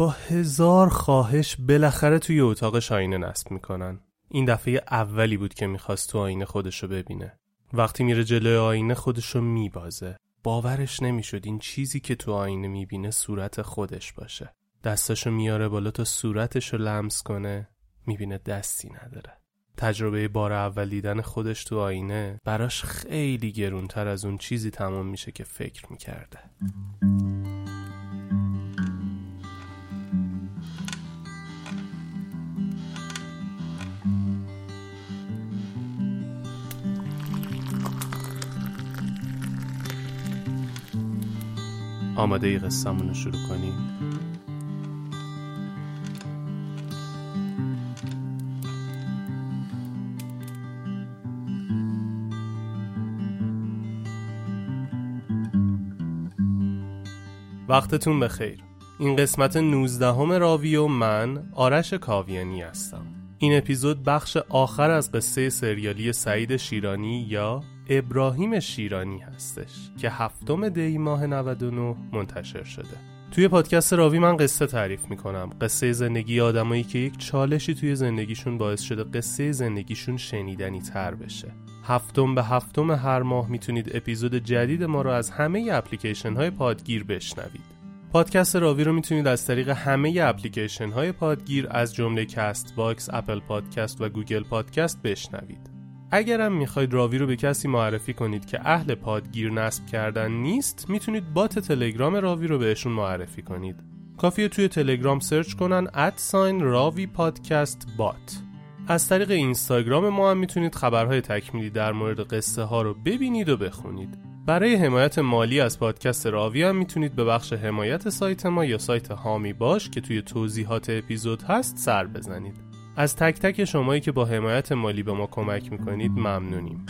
با هزار خواهش بالاخره توی اتاقش آینه نصب می‌کنن. این دفعه اولی بود که می‌خواست تو آینه خودشو ببینه. وقتی میره جلوی آینه خودشو میبازه. باورش نمی‌شد این چیزی که تو آینه می‌بینه صورت خودش باشه. دستاشو میاره بالا تا صورتشو لمس کنه. می‌بینه دستی نداره. تجربه بار اول دیدن خودش تو آینه براش خیلی گرونتر از اون چیزی تمام میشه که فکر می‌کرده. آماده ای قصهمون رو شروع کنیم؟ وقتتون بخیر. این قسمت 19 همه راوی و من آرش کاویانی هستم. این اپیزود بخش آخر از قصه سریالی سعید شیرانی یا ابراهیم شیرانی هستش که هفتم دی ماه 99 منتشر شده. توی پادکست راوی من قصه تعریف می‌کنم. قصه زندگی آدمایی که یک چالشی توی زندگیشون باعث شده قصه زندگیشون شنیدنی تر بشه. هفتم به هفتم هر ماه می‌تونید اپیزود جدید ما رو از همه اپلیکیشن های پادگیر بشنوید. پادکست راوی رو می‌تونید از طریق همه اپلیکیشن های پادگیر از جمله کست باکس، اپل پادکست و گوگل پادکست بشنوید. اگرم می‌خواید راوی رو به کسی معرفی کنید که اهل پادگیر نصب کردن نیست می‌تونید بات تلگرام راوی رو بهشون معرفی کنید. کافیه توی تلگرام search کنن at sign راوی پادکست بات از طریق اینستاگرام ما هم می‌تونید خبرهای تکمیلی در مورد قصه ها رو ببینید و بخونید. برای حمایت مالی از پادکست راوی هم می‌تونید به بخش حمایت سایت ما یا سایت هامی باش که توی توضیحات اپیزود هست سر بزنید. از تک تک شمایی که با حمایت مالی به ما کمک می‌کنید ممنونیم.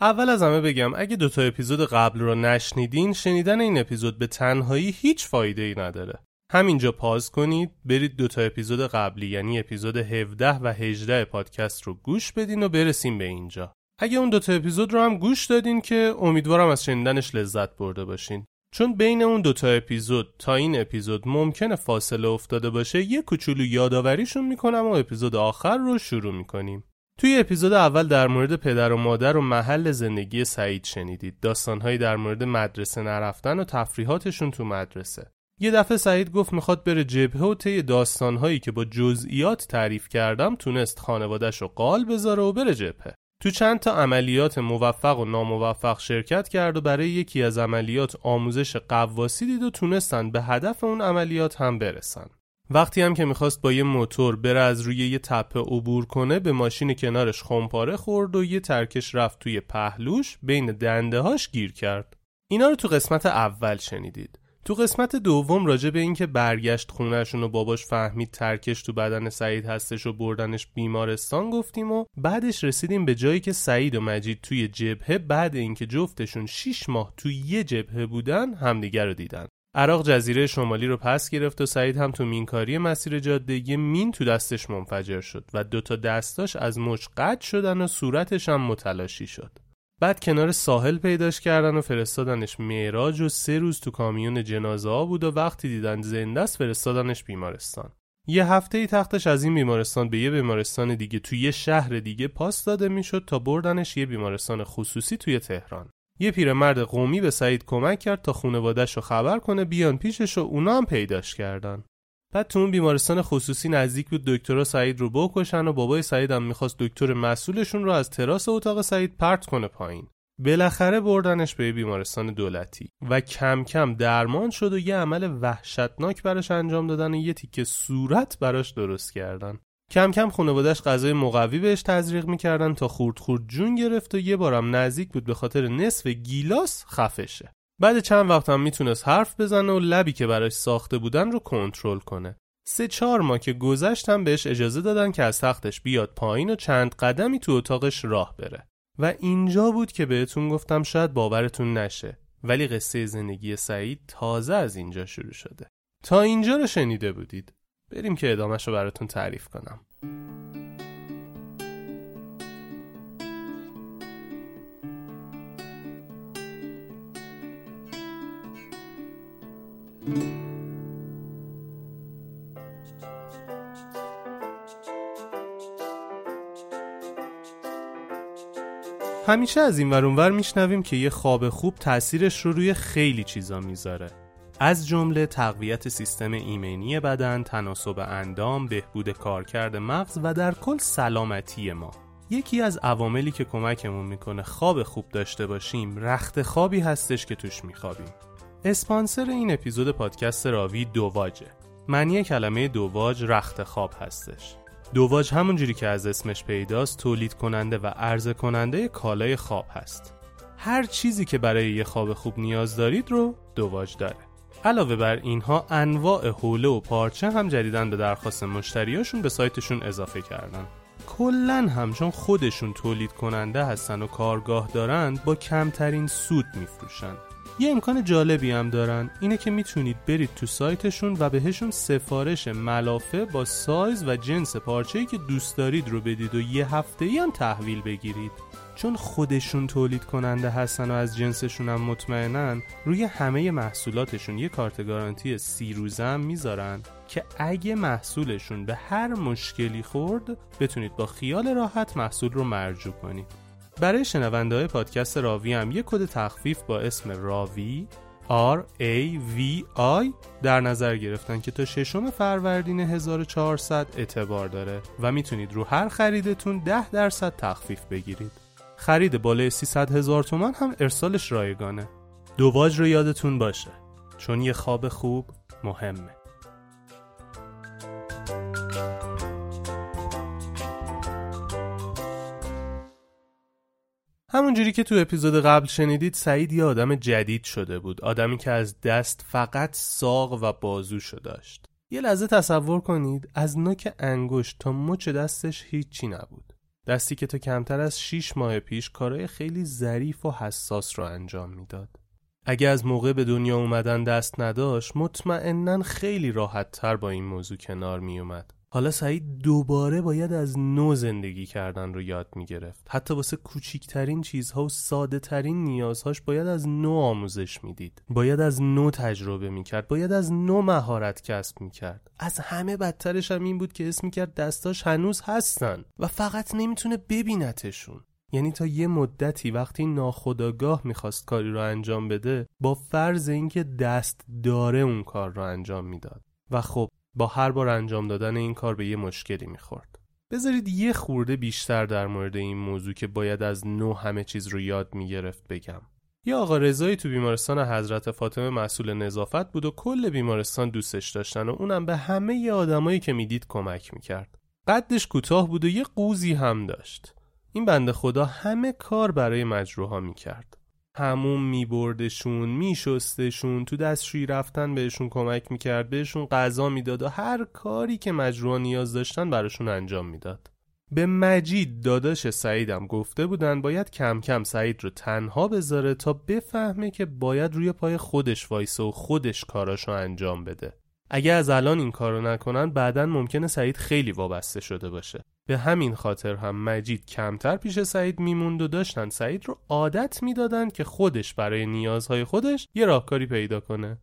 اول از همه بگم اگه دوتا اپیزود قبل رو نشنیدین شنیدن این اپیزود به تنهایی هیچ فایده ای نداره. همینجا پاز کنید برید دوتا اپیزود قبلی یعنی اپیزود 17 و 18 پادکست رو گوش بدین و برسیم به اینجا. اگه اون دوتا اپیزود رو هم گوش دادین که امیدوارم از شنیدنش لذت برده باشین. چون بین اون دوتا اپیزود تا این اپیزود ممکنه فاصله افتاده باشه یه کوچولو یادآوریشون می‌کنم و اپیزود آخر رو شروع می‌کنیم. توی اپیزود اول در مورد پدر و مادر و محل زندگی سعید شنیدید. داستانهایی در مورد مدرسه نرفتن و تفریحاتشون تو مدرسه. یه دفعه سعید گفت می‌خواد بره جبهه و طی داستانهایی که با جزئیات تعریف کردم تونست خانوادش رو قال بذاره و بره جبهه. تو چند تا عملیات موفق و ناموفق شرکت کرد و برای یکی از عملیات آموزش قواسی دید و تونستن به هدف اون عملیات هم برسن. وقتی هم که می‌خواست با یه موتور بره از روی یه تپه عبور کنه به ماشین کنارش خمپاره خورد و یه ترکش رفت توی پهلوش بین دنده هاش گیر کرد. اینا رو تو قسمت اول شنیدید. تو قسمت دوم راجع به اینکه برگشت خونهشون و باباش فهمید ترکش تو بدن سعید هستش و بردنش بیمارستان گفتیم و بعدش رسیدیم به جایی که سعید و مجید توی جبهه بعد اینکه جفتشون 6 ماه توی یه جبهه بودن همدیگر رو دیدن. عراق جزیره شمالی رو پس گرفت و سعید هم تو مینکاری مسیر جاده مین تو دستش منفجر شد و دوتا دستاش از قطع شدن و صورتش هم متلاشی شد. بعد کنار ساحل پیداش کردن و فرستادنش معراج و سه روز تو کامیون جنازه ها بود و وقتی دیدن زنده است فرستادنش بیمارستان. یه هفته ای تختش از این بیمارستان به یه بیمارستان دیگه توی یه شهر دیگه پاس داده می‌شد تا بردنش یه بیمارستان خصوصی توی تهران. یه پیرمرد قومی به سعید کمک کرد تا خونوادش رو خبر کنه بیان پیشش و اونا هم پیداش کردن. بعد تو اون بیمارستان خصوصی نزدیک بود دکترا سعید رو بکشن و بابای سعید هم می‌خواست دکتر مسئولشون رو از تراس اتاق سعید پرت کنه پایین. بالاخره بردنش به بیمارستان دولتی و کم کم درمان شد و یه عمل وحشتناک براش انجام دادن و یه تیکه صورت براش درست کردن. کم کم خانوادش غذای مقوی بهش تزریق می‌کردن تا خورد خورد جون گرفت و یه بارم نزدیک بود به خاطر نصف گیلاس خفشه بعد چند وقت هم می‌تونست حرف بزنه و لبی که براش ساخته بودن رو کنترل کنه. سه چهار ماه که گذشتم بهش اجازه دادن که از تختش بیاد پایین و چند قدمی تو اتاقش راه بره. و اینجا بود که بهتون گفتم شاید باورتون نشه. ولی قصه زندگی سعید تازه از اینجا شروع شده. تا اینجا رو شنیده بودید. بریم که ادامهش رو براتون تعریف کنم. همیشه از این ورونور میشنویم که یه خواب خوب تاثیرش رو روی خیلی چیزا می‌ذاره از جمله تقویت سیستم ایمنی بدن، تناسب اندام، بهبود کارکرد مغز و در کل سلامتی ما. یکی از عواملی که کمکمون می‌کنه خواب خوب داشته باشیم رخت خوابی هستش که توش میخوابیم. اسپانسر این اپیزود پادکست راوی دواجه. معنی کلمه دواج رخت خواب هستش. دواج همونجوری که از اسمش پیداست تولید کننده و عرضه کننده کالای خواب هست. هر چیزی که برای یه خواب خوب نیاز دارید رو دواج داره. علاوه بر اینها انواع حوله و پارچه هم جدیدن به درخواست مشتریاشون به سایتشون اضافه کردن کلا هم چون خودشون تولید کننده هستن و کارگاه دارند با کمترین سود میفروشن یه امکان جالبی هم دارن. اینه که می‌تونید برید تو سایتشون و بهشون سفارش ملافه با سایز و جنس پارچه‌ای که دوست دارید رو بدید و یه هفته ای هم تحویل بگیرید. چون خودشون تولید کننده هستن و از جنسشون هم مطمئنن روی همه محصولاتشون یه کارت گارانتی سی روزه هم می‌ذارن که اگه محصولشون به هر مشکلی خورد بتونید با خیال راحت محصول رو مرجوع کنید. برای شنونده های پادکست راوی هم یه کد تخفیف با اسم راوی R A V I در نظر گرفتن که تا ششم فروردین 1400 اعتبار داره و می‌تونید رو هر خریدتون 10 درصد تخفیف بگیرید. خرید بالای 300 هزار تومن هم ارسالش رایگانه. دواج رو یادتون باشه. چون یه خواب خوب مهمه. همونجوری که تو اپیزود قبل شنیدید سعید یه آدم جدید شده بود آدمی که از دست فقط ساق و بازوشو داشت یه لحظه تصور کنید از نوک انگشت تا مچ دستش هیچی نبود دستی که تا کمتر از 6 ماه پیش کارهای خیلی ظریف و حساس رو انجام می‌داد. اگه از موقع به دنیا اومدن دست نداشت مطمئنا خیلی راحت تر با این موضوع کنار می اومد. حالا سعید دوباره باید از نو زندگی کردن رو یاد می گرفت. حتی واسه کوچیکترین چیزها و ساده ترین نیازهاش باید از نو آموزش می‌دید. باید از نو تجربه می کرد. باید از نو مهارت کسب می کرد. از همه بدترش هم این بود که اسم کرد دستاش هنوز هستن و فقط نمی‌تونه ببینتشون. یعنی تا یه مدتی وقتی ناخداگاه می‌خواست کاری رو انجام بده با فرض اینکه دست داره اون کار رو انجام می‌داد و خب با هر بار انجام دادن این کار به یه مشکلی می‌خورد. بذارید یه خورده بیشتر در مورد این موضوع که باید از نو همه چیز رو یاد می‌گرفت بگم. یه آقا رضایی تو بیمارستان حضرت فاطمه مسئول نظافت بود و کل بیمارستان دوستش داشتن و اونم به همه ی آدمایی که می‌دید کمک می‌کرد. قدش کوتاه بود و یه قوزی هم داشت. این بنده خدا همه کار برای مجروحا می‌کرد. همون میبردشون میشستشون تو دستشویی رفتن بهشون کمک می‌کرد بهشون غذا می‌داد و هر کاری که مجروح نیاز داشتن براشون انجام می‌داد. به مجید داداش سعیدم گفته بودن باید کم کم سعید رو تنها بذاره تا بفهمه که باید روی پای خودش وایسه و خودش کاراشو انجام بده. اگه از الان این کارو نکنن بعدا ممکنه سعید خیلی وابسته شده باشه. به همین خاطر هم مجید کمتر پیش سعید میموند و داشتن سعید رو عادت می‌دادن که خودش برای نیازهای خودش یه راهکاری پیدا کنه.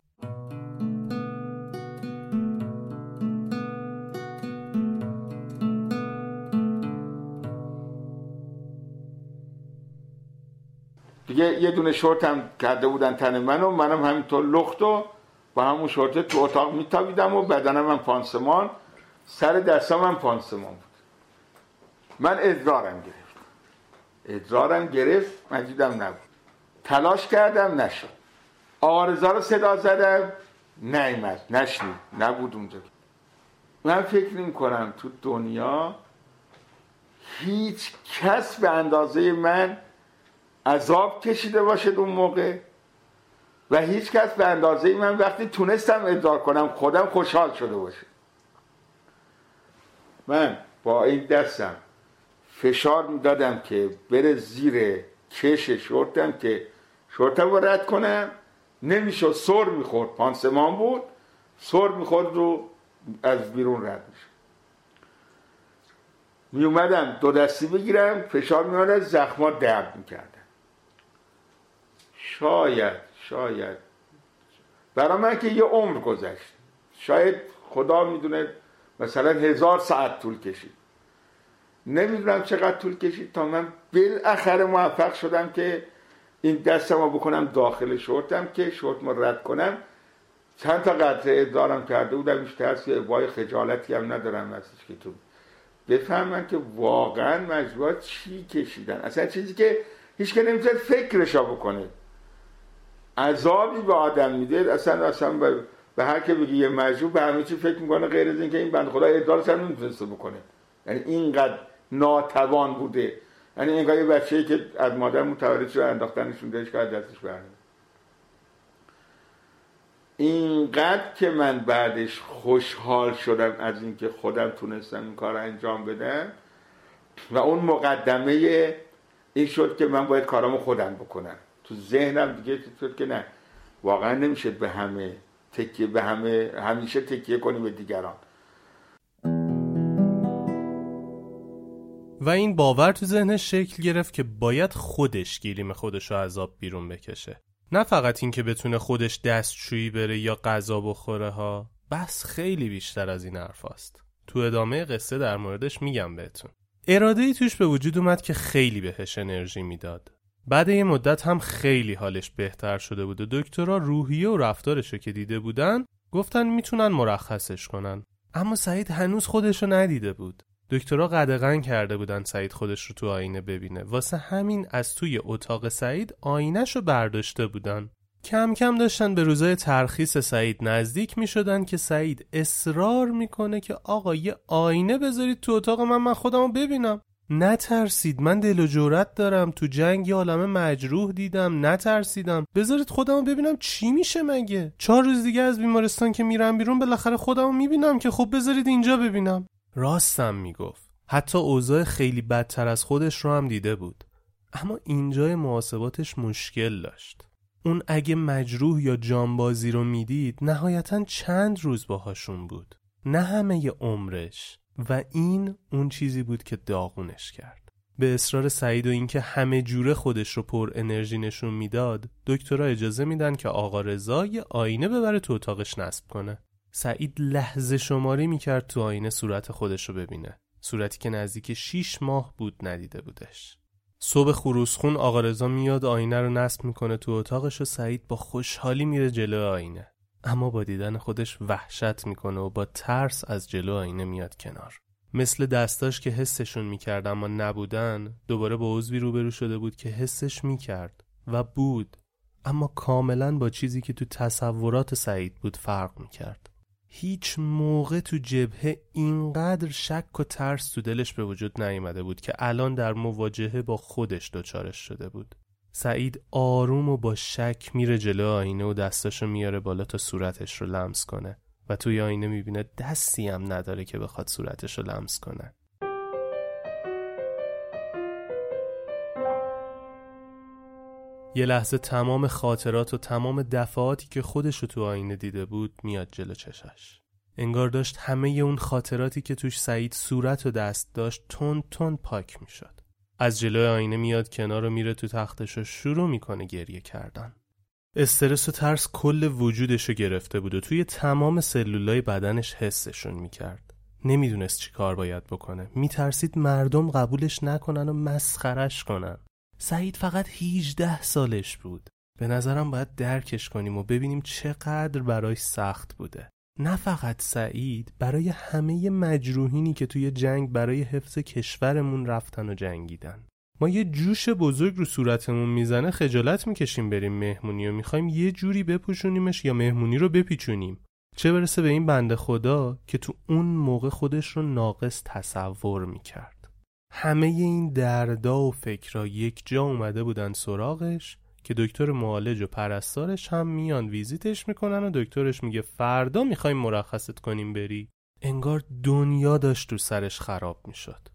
دیگه یه دونه شورت هم کرده بودن تن من و منم همینطور لخت و با همون شورت تو اتاق میتابیدم و بدنم هم پانسمان سر دستم هم پانسمان بود. من ادرارم گرفت. ادرارم گرفت مجیدم نبود. تلاش کردم نشد. آرزا رو صدا زدم نیمد نشنید نبود اونجا. من فکر نمی کنم تو دنیا هیچ کس به اندازه من عذاب کشیده باشد اون موقع. و هیچ کس به اندازه من وقتی تونستم ادرار کنم خودم خوشحال شده باشه من با این دستم فشار می‌دادم که بره زیر کش شورتم که شورتم رو رد کنم. نمی‌شد سر می‌خورد. پانسمان بود. سر می‌خورد رو از بیرون رد میشه می اومدم دو دستی بگیرم. فشار میاد زخما درد می‌کردم شاید شاید. برای من که یه عمر گذشت. شاید خدا می‌دونه مثلا هزار ساعت طول کشید. نمی‌دونم چقدر طول کشید تا من بالاخره موفق شدم که این دستم رو بکنم داخل شورتم که شورت رو رد کنم. چند تا قطره دارم کرده بودم هیچ ترسی وای خجالتی هم ندارم ازش که تو بفهمن که واقعا مجبور چی کشیدن. اصلا چیزی که هیچ که نمی‌تونه فکرشا بکنه. عذابی به آدم میده. اصلا اصلا به, هر که بگی یه مجبور به همه چی فکر می‌کنه غیر از اینکه این بند خدا ادارش هم نمی‌تونسته بکنه. یعنی اینقدر ناتوان بوده. یعنی اینقدر یه بچه‌ای که از مادر متولد شده انداختنشون داشت که دستش برنیم اینقدر که من بعدش خوشحال شدم از اینکه خودم تونستم این کار انجام بدم و اون مقدمه این شد که من باید کارامو خودم بکنم. تو ذهنم دیگه شد که نه. واقعا نمیشه به همه تکیه به همه همیشه تکیه کنیم به دیگران. و این باور تو ذهنش شکل گرفت که باید خودش گیریم خودش رو عذاب بیرون بکشه. نه فقط این که بتونه خودش دستشویی بره یا غذا بخوره ها. بس خیلی بیشتر از این حرف هست. تو ادامه قصه در موردش میگم بهتون. اراده ای توش به وجود اومد که خیلی بهش انرژی می‌داد. بعد یه مدت هم خیلی حالش بهتر شده بود و دکترها روحیه و رفتارش که دیده بودن گفتن می‌تونن مرخصش کنن. اما سعید هنوز خودش رو ندیده بود. دکترها قدغن کرده بودن سعید خودش رو تو آینه ببینه. واسه همین از توی اتاق سعید آینش رو برداشته بودن. کم کم داشتن به روزای ترخیص سعید نزدیک می شدن که سعید اصرار می‌کنه که آقا یه آینه بذارید تو اتاق من من خودم رو ببینم. نترسید. من دل و جورت دارم. تو جنگ یه عالمه مجروح دیدم. نترسیدم. بذارید خودمو ببینم چی میشه مگه؟ چهار روز دیگه از بیمارستان که میرم بیرون بالاخره خودمو می‌بینم که خب بذارید اینجا ببینم. راستم می‌گفت. حتی اوضاع خیلی بدتر از خودش رو هم دیده بود. اما اینجای محاسباتش مشکل داشت. اون اگه مجروح یا جانبازی رو می‌دید نهایتا چند روز باهاشون بود. نه همه ی عمرش. و این اون چیزی بود که داغونش کرد. به اصرار سعید و اینکه همه جوره خودش رو پر انرژی نشون می‌داد دکترها اجازه میدن که آقا رضا یه آینه ببره تو اتاقش نصب کنه. سعید لحظه شماری می‌کرد تو آینه صورت خودش رو ببینه. صورتی که نزدیک 6 ماه بود ندیده بودش. صبح خروسخون آقا رضا میاد آینه رو نصب می‌کنه تو اتاقش و سعید با خوشحالی میره جلو آینه. اما با دیدن خودش وحشت می‌کنه و با ترس از جلو آینه میاد کنار. مثل دستاش که حسشون می‌کرد اما نبودن دوباره با عضوی روبرو شده بود که حسش می‌کرد و بود. اما کاملا با چیزی که تو تصورات سعید بود فرق می‌کرد. هیچ موقع تو جبهه اینقدر شک و ترس تو دلش به وجود نیامده بود که الان در مواجهه با خودش دچارش شده بود. سعید آروم و با شک میره جلو آینه و دستاشو میاره بالا تا صورتش رو لمس کنه. و توی آینه می‌بینه دستی هم نداره که بخواد صورتش رو لمس کنه. یه لحظه تمام خاطرات و تمام دفعاتی که خودش رو تو آینه دیده بود میاد جلو چشش انگار داشت همه اون خاطراتی که توش سعید صورت و دست داشت تون تون پاک می‌شد. از جلوی آینه میاد کنار و میره تو تختش و شروع می‌کنه گریه کردن. استرس و ترس کل وجودش رو گرفته بود و توی تمام سلولای بدنش حسشون می‌کرد. نمی‌دونست چی کار باید بکنه. میترسید مردم قبولش نکنن و مسخرش کنن. سعید فقط 18 سالش بود. به نظرم باید درکش کنیم و ببینیم چقدر برایش سخت بوده. نه فقط سعید برای همه مجروحینی که توی جنگ برای حفظ کشورمون رفتن و جنگیدن. ما یه جوش بزرگ رو صورتمون می‌زنه خجالت می‌کشیم بریم مهمونی و می‌خوایم یه جوری بپوشونیمش یا مهمونی رو بپیچونیم. چه برسه به این بنده خدا که تو اون موقع خودش رو ناقص تصور می‌کرد. همه این دردا و فکرها یک جا اومده بودن سراغش که دکتر معالج و پرستارش هم میان ویزیتش می‌کنن و دکترش میگه فردا می‌خوایم مرخصت کنیم بری. انگار دنیا داشت تو سرش خراب می‌شد.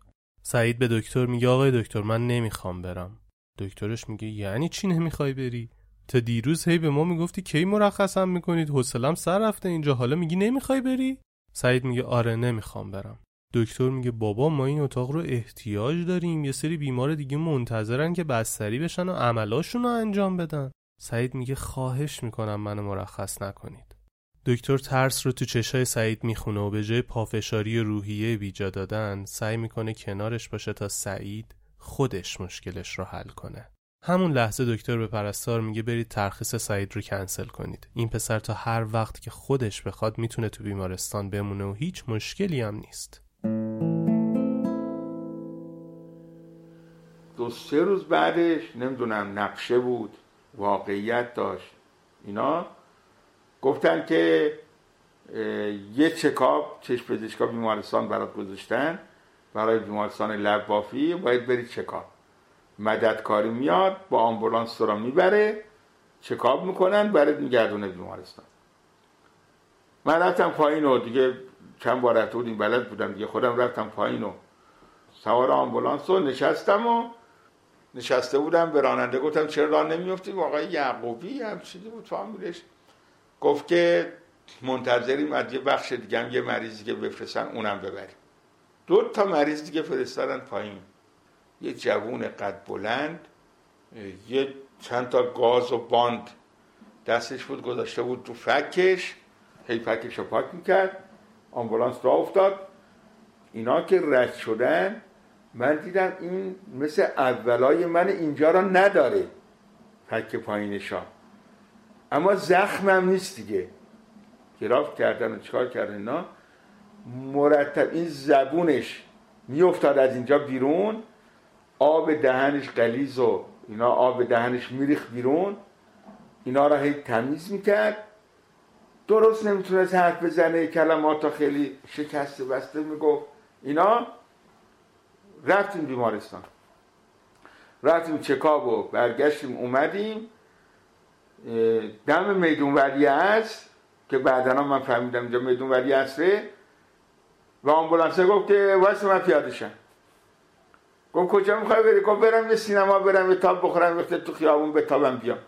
سعید به دکتر میگه آقای دکتر من نمی‌خوام برم. دکترش میگه یعنی چی نمی‌خوای بری؟ تا دیروز هی به ما می‌گفتی کی مرخصم می‌کنید؟ حوصلم سر رفته اینجا حالا میگی نمی‌خوای بری؟ سعید میگه آره نمی‌خوام برم. دکتر میگه بابا ما این اتاق رو احتیاج داریم. یه سری بیمار دیگه منتظرن که بستری بشن و عملاشون رو انجام بدن. سعید میگه خواهش می‌کنم منو مرخص نکنید. دکتر ترس رو تو چشای سعید می‌خونه و به جای پافشاری روحیه بیجا دادن سعی می‌کنه کنارش باشه تا سعید خودش مشکلش رو حل کنه. همون لحظه دکتر به پرستار میگه برید ترخیص سعید رو کنسل کنید. این پسر تا هر وقت که خودش بخواد می‌تونه تو بیمارستان بمونه و هیچ مشکلی هم نیست. دو سه روز بعدش نمی‌دونم نقشه بود واقعیت داشت. اینا گفتن که یه چکاب چشم پزشکا بیمارستان برات گذاشتن. برای بیمارستان لب بافی باید بری چکاب مددکاری میاد با آمبولانس را می‌بره چکاب می‌کنن برات میگردونه بیمارستان. من رفتم پایین و دیگه چند بار رفته بودیم بلد بودم دیگه. خودم رفتم پایین و سوار آمبولانس رو نشستم و نشسته بودم به راننده. گفتم چرا راه نمیفتی؟ واقعا یعقوبی هم چیزی بود فامیلش گفت که منتظریم از یه بخش دیگه هم یه مریضی که بفرستن اونم ببریم. دو تا مریض دیگه فرستادن پایین. یه جوون قد بلند یه چند تا گاز و باند دستش بود گذاشته بود تو فکش. هی فکش رو پاک می‌کرد. آمبولانس را افتاد. اینا که رد شدن من دیدم این مثل اولای من اینجا را نداره فک پایینشا اما زخمم نیست دیگه. گراف کردن و چکار کردن اینا؟ مرتب این زبونش میافتاد از اینجا بیرون. آب دهنش قلیز و اینا آب دهنش میریخ بیرون. اینا را هی تمیز می‌کرد. درست نمی‌تونست حرف بزنه کلمات خیلی شکسته بسته می‌گفت. اینا رفتیم بیمارستان. رفتیم چکاب و برگشتیم اومدیم. دم میدون ولی است که بعدا من فهمیدم اینجا میدون ولی اصره و آمبولانسه گفت که واسه من پیاده شم گفت کجا می‌خوای بری؟ گفت برم به سینما برم به تاب بخورم وقتی تو خیابون به تابم بیام.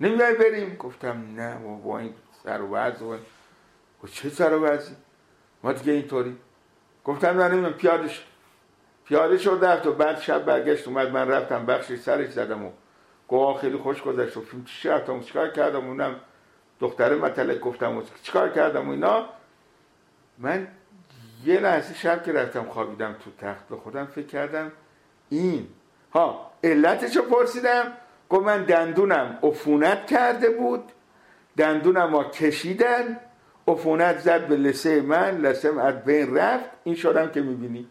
نمیای بریم؟ گفتم نه با این سر و وضع و چه سر و وضعی ما دیگه اینطوری. گفتم نه نمی‌دونم پیاده شد پیاده شد رفت و بعد شب برگشت اومد من رفتم بخشی سرش زدم و گواه خیلی خوش گذشت. و فیلم چی رفتم چیکار کردم؟ اونم دختر مطلق گفتم چیکار کردم؟ و اینا من یه لحظه شب که رفتم خوابیدم تو تخت به خودم فکر کردم این ها علتشو پرسیدم. گفت من دندونم عفونت کرده بود. دندونم ما کشیدن عفونت زد به لسه من لسه از بین رفت. این شدم که می‌بینی.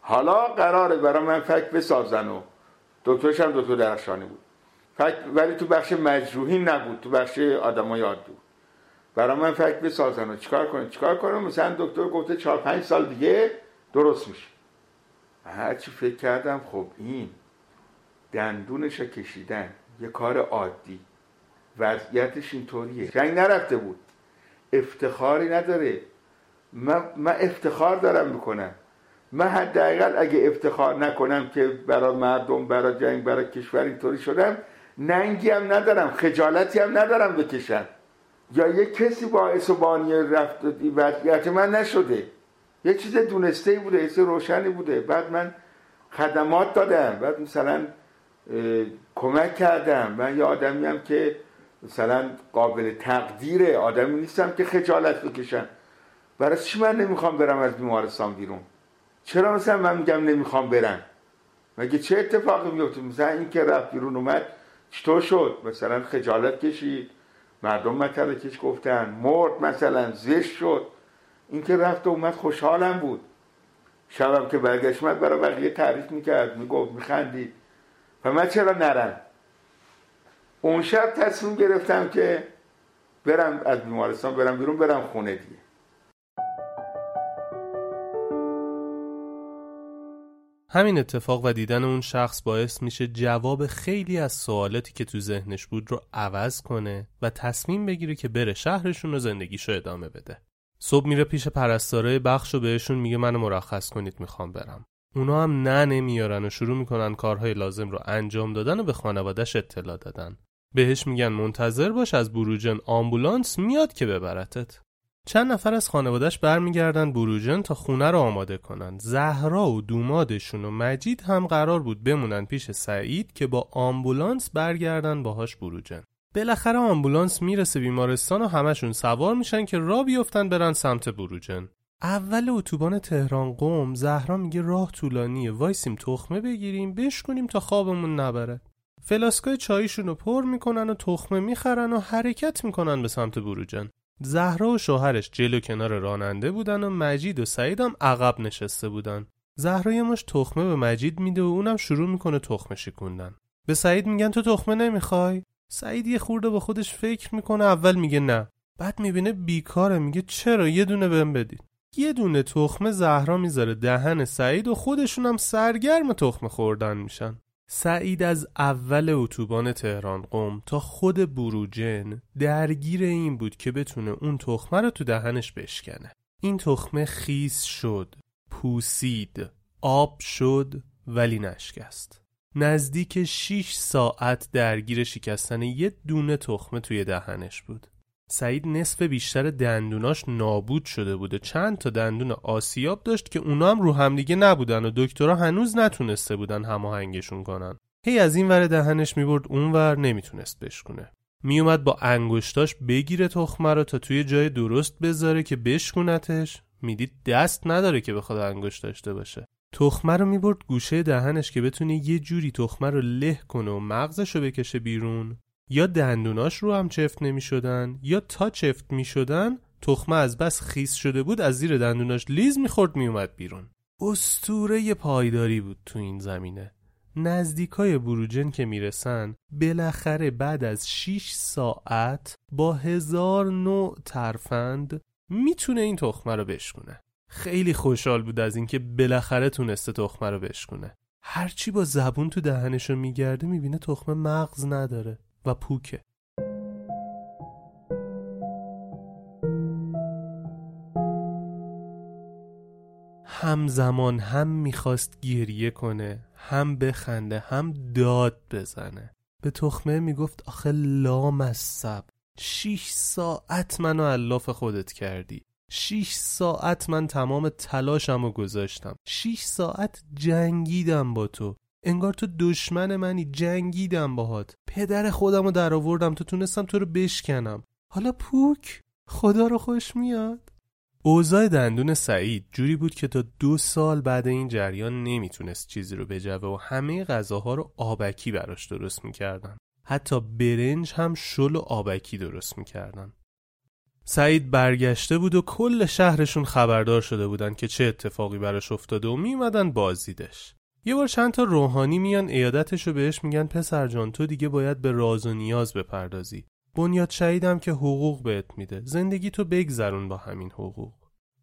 حالا قراره برای من فکر بسازن و دکترش هم دکتر درخشانی بود. فکر ولی تو بخش مجروحین نبود تو بخش آدمای عادی برای من فکر بسازن و چیکار کنم چیکار کنم؟ مثلا دکتر گفته چهار پنج سال دیگه درست میشه. هرچی فکر کردم خب این دندونش کشیدن یه کار عادی. وضعیتش اینطوریه. جنگ نرفته بود. افتخاری نداره. من, من افتخار دارم می‌کنم. من حداقل اگه افتخار نکنم که برای مردم برای جنگ برای کشور اینطوری شدم ننگی هم ندارم خجالتی هم ندارم بکشم. یا یه کسی باعث و بانی رفت وضعیت من نشده. یه چیز دونسته بوده یه روشنی بوده. بعد من خدمات دادم. بعد مثلا کمک کردم. من یه آدمی هم که مثلا قابل تقدیره آدمی نیستم که خجالت بکشم. برای چی من نمی‌خوام برم از بیمارستان بیرون؟ چرا مثلا من میگم نمی‌خوام برم؟ مگه چه اتفاقی میفته؟ مثلا این که رفت بیرون اومد چطور شد؟ مثلا خجالت کشید مردم مطلقش گفتن مرد مثلا زشت شد. این که رفت و اومد خوشحالم بود. شبم که برگشت برای بقیه تعریف می‌کرد می‌گفت میخندید. و من چرا نرم؟ اون شب تصمیم گرفتم که برم از بیمارستان برم بیرون برم خونه دیگه همین اتفاق و دیدن اون شخص باعث میشه جواب خیلی از سوالاتی که تو ذهنش بود رو عوض کنه و تصمیم بگیره که بره شهرشون و زندگیشو ادامه بده. صبح میره پیش پرستاره بخش و بهشون میگه منو مرخص کنید می‌خوام برم. اونا هم نه نمیارن و شروع می‌کنن کارهای لازم رو انجام دادن و به خانوادش اطلاع دادن. بهش میگن منتظر باش از بروجن آمبولانس میاد که ببرتت. چند نفر از خانوادش برمیگردن بروجن تا خونه رو آماده کنن. زهرا و دومادشون و مجید هم قرار بود بمونن پیش سعید که با آمبولانس برگردن باهاش بروجن. بالاخره آمبولانس می‌رسه بیمارستان و همشون سوار میشن که را بیفتن برن سمت بروجن. اول اتوبان تهران قم زهرا میگه راه طولانیه وایسیم تخمه بگیریم بشکنیم تا خوابمون نبره. فلاسکای چایشون رو پر می‌کنن و تخمه می‌خرن و حرکت می‌کنن به سمت بروجن. زهرا و شوهرش جلو کنار راننده بودن و مجید و سعید هم عقب نشسته بودن. زهرا یه مش تخمه به مجید میده و اونم شروع می‌کنه تخمه شکوندن. به سعید میگن تو تخمه نمی‌خوای؟ سعید یه خورده با خودش فکر می‌کنه اول میگه نه. بعد می‌بینه بیکاره میگه چرا یه دونه بهم بدید. یه دونه تخمه زهرا می‌ذاره دهن سعید و خودشون هم سرگرم تخمه خوردن میشن. سعید از اول اتوبان تهران قم تا خود بروجن درگیر این بود که بتونه اون تخمه رو تو دهنش بشکنه. این تخمه خیس شد پوسید آب شد ولی نشکست. نزدیک 6 ساعت درگیر شکستن یه دونه تخمه توی دهنش بود. سعید نصف بیشتر دندوناش نابود شده بوده. چند تا دندون آسیاب داشت که اونا هم رو همدیگه نبودن و دکترها هنوز نتونسته بودن هماهنگشون کنن. هی از این ور دهنش می‌برد اون ور نمی‌تونست بشکونه. میومد با انگشتاش بگیره تخمه رو تا توی جای درست بذاره که بشکونتش. می‌دید دست نداره که بخواد انگشت داشته باشه. تخمه رو می‌برد گوشه دهنش که بتونه یه جوری تخمه رو له کنه و مغزش رو بکشه بیرون. یا دندوناش رو هم چفت نمی شدن یا تا چفت می شدن تخمه از بس خیس شده بود از زیر دندوناش لیز می‌خورد میومد بیرون. استوره پایداری بود تو این زمینه. نزدیکای بروجن که می‌رسن بالاخره بعد از 6 ساعت با هزار نوع ترفند می‌تونه این تخمه رو بشکونه. خیلی خوشحال بود از اینکه بالاخره تونسته تخمه رو بشکونه. هرچی با زبون تو دهنشو میگرده می‌بینه تخمه مغز نداره. و پوکه. همزمان هم می‌خواست گریه کنه هم بخنده هم داد بزنه. به تخمه می‌گفت آخه لامصب شیش ساعت منو علاف خودت کردی. شیش ساعت من تمام تلاشم و گذاشتم. شیش ساعت جنگیدم با تو. انگار تو دشمن منی جنگیدم باهات. پدر خودم رو در آوردم تو تونستم تو رو بشکنم. حالا پوک؟ خدا رو خوش میاد. اوضاع دندون سعید جوری بود که تا دو سال بعد این جریان نمی‌تونست چیزی رو بجوه و همه غذاها رو آبکی براش درست می‌کردن. حتی برنج هم شل و آبکی درست می‌کردن. سعید برگشته بود و کل شهرشون خبردار شده بودن که چه اتفاقی براش افتاده و میمدن بازیدش یه بار چند تا روحانی میان ایادتشو بهش میگن پسر جان تو دیگه باید به راز و نیاز بپردازی. بنیاد شهیدم که حقوق بهت میده. زندگی تو بگذرون با همین حقوق.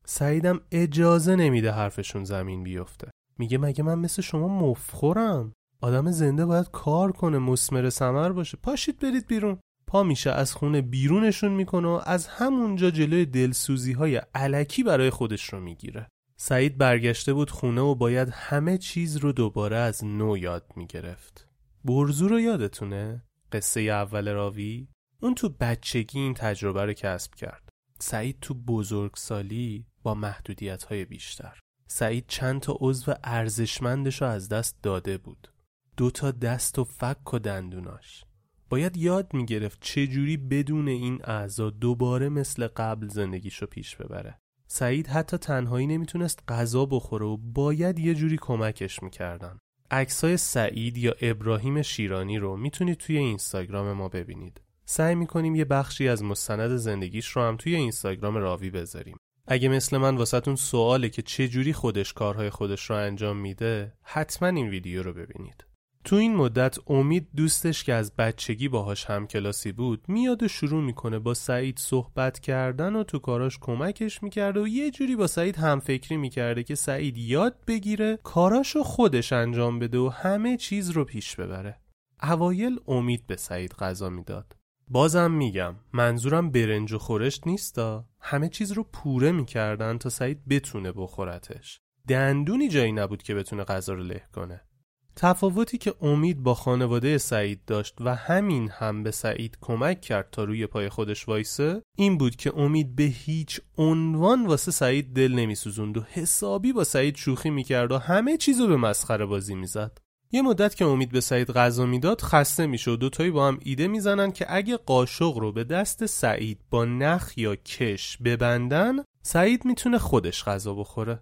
سعیدم اجازه نمیده حرفشون زمین بیفته. میگه مگه من مثل شما مفخورم؟ آدم زنده باید کار کنه مسمر سمر باشه. پاشید برید بیرون. پا میشه از خونه بیرونشون می‌کنه و از همونجا جلوی دلسوزی های علکی برای خودش رو می‌گیره. سعید برگشته بود خونه و باید همه چیز رو دوباره از نو یاد می‌گرفت. برزو رو یادتونه؟ قصه اول راوی؟ اون تو بچگی این تجربه رو کسب کرد. سعید تو بزرگسالی با محدودیت های بیشتر. سعید چند تا عضو ارزشمندش رو از دست داده بود. دو تا دست و فک و دندوناش. باید یاد می‌گرفت چجوری بدون این اعضا دوباره مثل قبل زندگیشو پیش ببره. سعید حتی تنهایی نمی‌تونست غذا بخوره و باید یه جوری کمکش می‌کردن. عکسای سعید یا ابراهیم شیرانی رو می‌تونید توی اینستاگرام ما ببینید. سعی می‌کنیم یه بخشی از مستند زندگیش رو هم توی اینستاگرام راوی بذاریم. اگه مثل من واسهتون سواله که چه جوری خودش کارهای خودش رو انجام میده حتما این ویدیو رو ببینید. تو این مدت امید دوستش که از بچگی باهاش همکلاسی بود میاد و شروع می‌کنه با سعید صحبت کردن و تو کاراش کمکش می‌کرده و یه جوری با سعید همفکری می‌کرده که سعید یاد بگیره کاراشو خودش انجام بده و همه چیز رو پیش ببره. اوایل امید به سعید غذا می‌داد. بازم میگم منظورم برنج و خورشت نیستا. همه چیز رو پوره می‌کردن تا سعید بتونه بخورتش. دندونی جایی نبود که بتونه غذا رو له کنه. تفاوتی که امید با خانواده سعید داشت و همین هم به سعید کمک کرد تا روی پای خودش وایسه این بود که امید به هیچ عنوان واسه سعید دل نمیسوزوند و حسابی با سعید شوخی می‌کرد و همه چیزو به مسخره بازی می‌زد. یه مدت که امید به سعید غذا می‌داد خسته میشه و دوتایی با هم ایده می‌زنن که اگه قاشق رو به دست سعید با نخ یا کش ببندن سعید می‌تونه خودش غذا بخوره.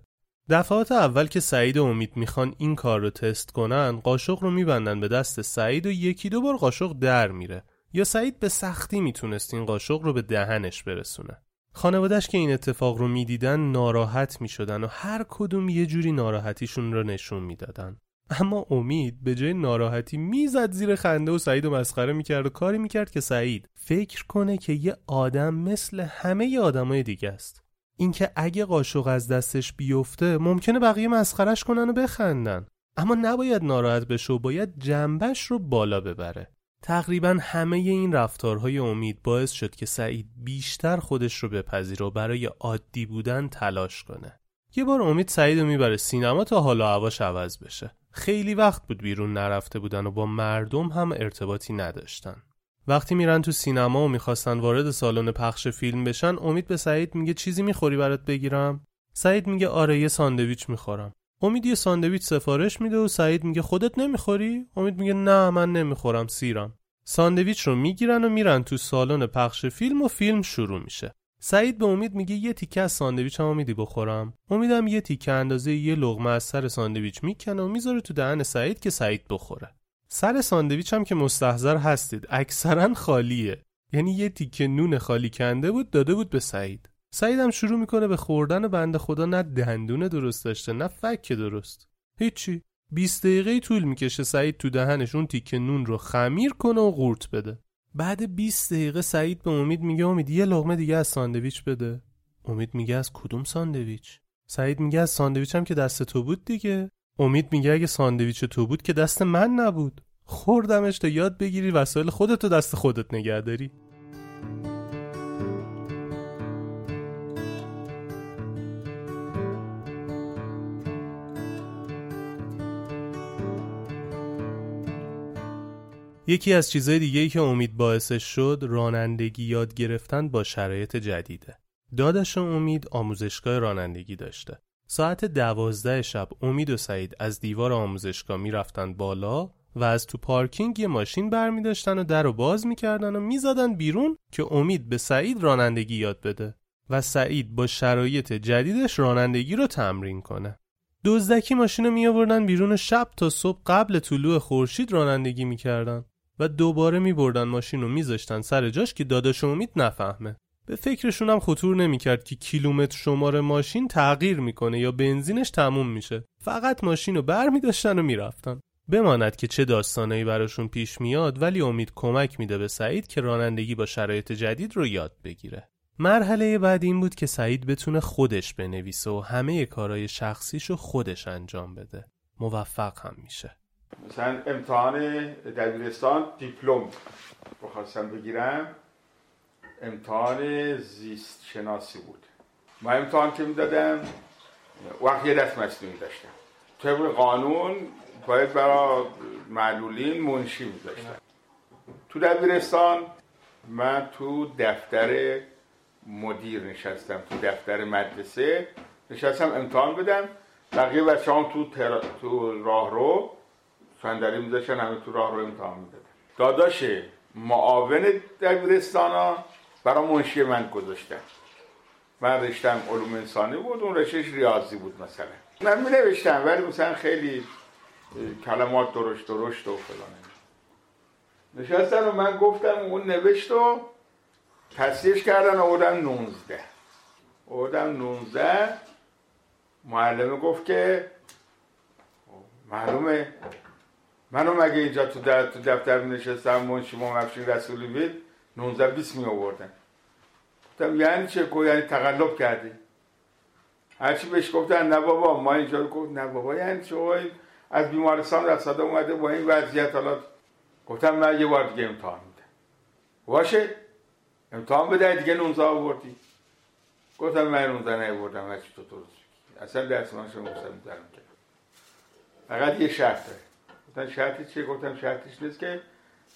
دفعات اول که سعید و امید می‌خوان این کار رو تست کنن قاشق رو میبندن به دست سعید و یکی دو بار قاشق در میره. یا سعید به سختی می‌تونست این قاشق رو به دهنش برسونه. خانوادش که این اتفاق رو می‌دیدن ناراحت می‌شدن و هر کدوم یه جوری ناراحتیشون رو نشون می‌دادن. اما امید به جای ناراحتی می‌زد زیر خنده و سعید و مسخره می‌کرد و کاری می‌کرد که سعید فکر کنه که یه آدم مثل همه آدمای دیگه است. اینکه اگه قاشق از دستش بیفته ممکنه بقیه مسخرش کنن و بخندن. اما نباید ناراحت بشه و باید جنبش رو بالا ببره. تقریبا همه این رفتارهای امید باعث شد که سعید بیشتر خودش رو بپذیره و برای عادی بودن تلاش کنه. یه بار امید سعید رو می‌بره سینما تا حالا هواش عوض بشه. خیلی وقت بود بیرون نرفته بودن و با مردم هم ارتباطی نداشتن. وقتی میرن تو سینما و می‌خواستن وارد سالن پخش فیلم بشن امید به سعید میگه چیزی می‌خوری برات بگیرم؟ سعید میگه آره یه ساندویچ می‌خورم. امید یه ساندویچ سفارش میده و سعید میگه خودت نمی‌خوری؟ امید میگه نه من نمی‌خورم سیرم. ساندویچ رو می‌گیرن و میرن تو سالن پخش فیلم و فیلم شروع میشه. سعید به امید میگه یه تیکه از ساندویچمو میدی بخورم. امیدم یه تیکه اندازه یه لغمه از سر ساندویچ می‌کنه و می‌ذاره تو دهن سعید که سعید بخوره. سر ساندویچ هم که مستحضر هستید اکثرا خالیه. یعنی یه تیکه نون خالی کنده بود داده بود به سعید. سعید هم شروع می‌کنه به خوردن و بنده خدا نه دندونه درست داشته نه فک درست. هیچی. 20 دقیقه طول می‌کشه سعید تو دهنش اون تیکه نون رو خمیر کنه و قورت بده. بعد 20 دقیقه سعید به امید میگه امید یه لغمه دیگه از ساندویچ بده. امید میگه از کدوم ساندویچ؟ سعید میگه از ساندویچم که دست تو بود دیگه. امید میگه اگه ساندویچ تو بود که دست من نبود خوردمش تا یاد بگیری وسایل خودتو دست خودت نگه داری یکی از چیزهای دیگه که امید باعثش شد رانندگی یاد گرفتن با شرایط جدیده. داداش امید آموزشگاه رانندگی داشته. ساعت دوازده شب امید و سعید از دیوار آموزشگاه می‌رفتن بالا و از تو پارکینگ یه ماشین برمی داشتن و در رو باز می‌کردن و می‌زدن بیرون که امید به سعید رانندگی یاد بده و سعید با شرایط جدیدش رانندگی رو تمرین کنه. دزدکی ماشین رو می آوردن بیرون شب تا صبح قبل طلوع خورشید رانندگی می‌کردن و دوباره می بردن ماشین رو میذاشتن سر جاش که داداش امید نفهمه. به فکرشون هم خطور نمی‌کرد که کیلومتر شماره ماشین تغییر می‌کنه یا بنزینش تموم میشه. فقط ماشین رو بر می داشتن و می‌رفتن. بماند که چه داستانایی براشون پیش میاد ولی امید کمک میده به سعید که رانندگی با شرایط جدید رو یاد بگیره. مرحله بعد این بود که سعید بتونه خودش بنویسه و همه کارهای شخصیشو خودش انجام بده. موفق هم میشه. مثلا امتحان دبیرستان دیپلم بخواستم بگیرم. امتحان زیست شناسی بود. ما امتحان که می‌دادم وقت یه دست مصنوعی داشتم طبق قانون باید برای معلولین منشی میذاشتم. تو دبیرستان من تو دفتر مدیر نشستم تو دفتر مدرسه. نشستم امتحان بدم. بقیه بچه هم تو, تر... تو راه رو صندلی میذاشتن همه تو راه رو امتحان می‌دادن. داداش معاون دبیرستان ها برای منشی من گذاشتن من رشتم علوم انسانی بود اون رشتش ریاضی بود مثلا. من می نوشتم ولی مثلا خیلی کلمات درشت درشت و فلان. نشستن و من گفتم اون نوشت و تصدیش کردن آوردن 19 آوردن 19 معلمه گفت که معلومه منو مگه اینجا تو, تو دفتر نشستم منشی ما مفشین رسولی بید 19 20 می آوردن گفتم یعنی چه؟ کو یعنی تقلب کردی. هرچی بهش گفتن نه بابا ما اینجا رو گفت نه بابا. یعنی چه؟ از بیمارستان رساده اومده با این وضعیت. حالا گفتم من یه بار دیگه امتحان میدم. باشه؟ امتحان بده دیگه 19 آوردی. گفتم من 19 نیاوردم هرچی تو درست اصلا درس من شما گفتم درم کرد فقط یه شرط داره گفتن شرطی چیه؟ گفتم شرطش نیست که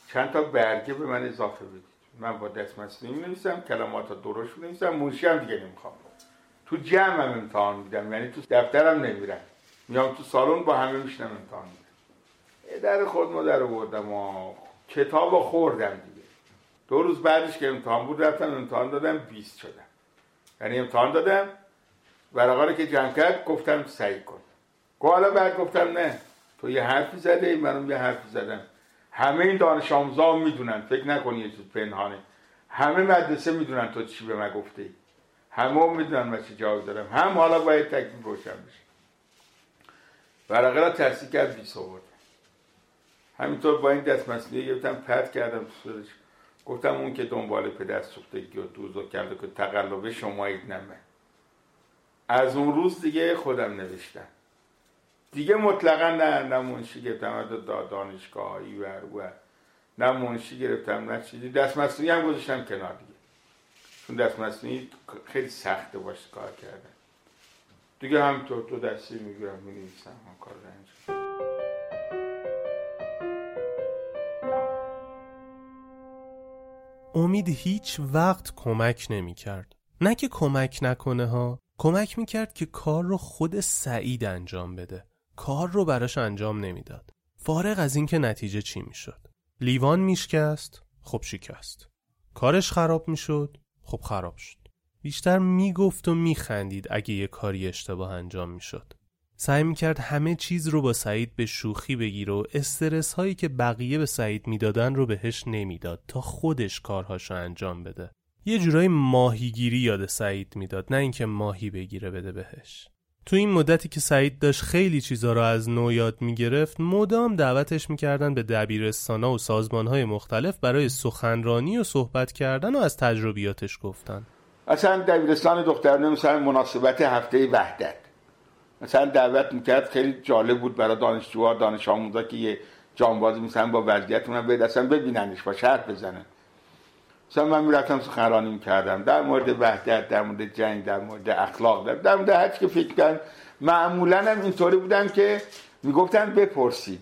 چند تا برگه به من اضافه بدید من با دست مصنوعی می نویسم کلمات درست می نویسم منشی هم دیگه نمی‌خوام. تو جمع هم امتحان میدم یعنی تو دفترم نمیرم. میام تو سالن با همه میشنم امتحان میدم. در خود ما در آوردم و کتاب خوردم دیگه. دو روز بعدش که امتحان بود رفتم امتحان دادم 20 شدم. یعنی امتحان دادم ورقا که جمع کرد گفتم سعی کن. حالا بعد گفتم نه تو یه حرفی زده منم یه حرفی زدم. همه این دانش آموزا می‌دونن. فکر نکنی یه چیز پنهانه. همه مدرسه می‌دونن تو چی به من گفته همه هم می‌دونن من چی جواب دارم. هم حالا باید تکلیف روشن بشه. ورقه را تحصیل کرد بیس آورد. همینطور با این دست مسئله گرفتم پرد کردم صورتش. گفتم اون که دنبال پدر سوختگی و دوزو کرده که تقلبه شمایید نمه. از اون روز دیگه خودم نوشتم. دیگه مطلقا نه نه منشی گرفتم دانشگاهی و و نه منشی گرفتم نه چیزی. دست مصنوعی هم گذاشتم کنار دیگه. چون دست مصنوعی خیلی سخته باشه کار کردن. دیگه هم تو دو دستی می‌گیرم می‌نویسم هم کار انجام امید هیچ وقت کمک نمی کرد نه که کمک نکنه ها کمک می‌کرد که کار رو خود سعید انجام بده. کار رو براش انجام نمی‌داد. فارغ از اینکه نتیجه چی می‌شد؟ لیوان میشکست خب شکست. کارش خراب می‌شد خب خراب شد. بیشتر می‌گفت و میخندید اگه یه کاری اشتباه انجام می‌شد. سعی می‌کرد همه چیز رو با سعید به شوخی بگیره و استرس هایی که بقیه به سعید می‌دادن رو بهش نمی‌داد تا خودش کارهاشو انجام بده. یه جورایی ماهیگیری یاد سعید می‌داد نه اینکه ماهی بگیره بده بهش. تو این مدتی که سعید داشت خیلی چیزا رو از نو یاد می‌گرفت مدام دعوتش می‌کردن به دبیرستانا و سازمانهای مختلف برای سخنرانی و صحبت کردن و از تجربیاتش گفتن. اصلا دبیرستان دخترانه مثلا مناسبت هفته وحدت. مثلا دعوت می‌کرد خیلی جالب بود برای دانشجوها دانش آموزا که یه جانبازی مثلا با وضعیت اونم اصلا ببیننش با شرط بزنن. مثلا من می‌رفتم سخنرانی می‌کردم. در مورد وحدت در مورد جنگ در مورد اخلاق در, مورد هر که فکر کردن معمولا هم اینطوری بودم که می‌گفتن بپرسید.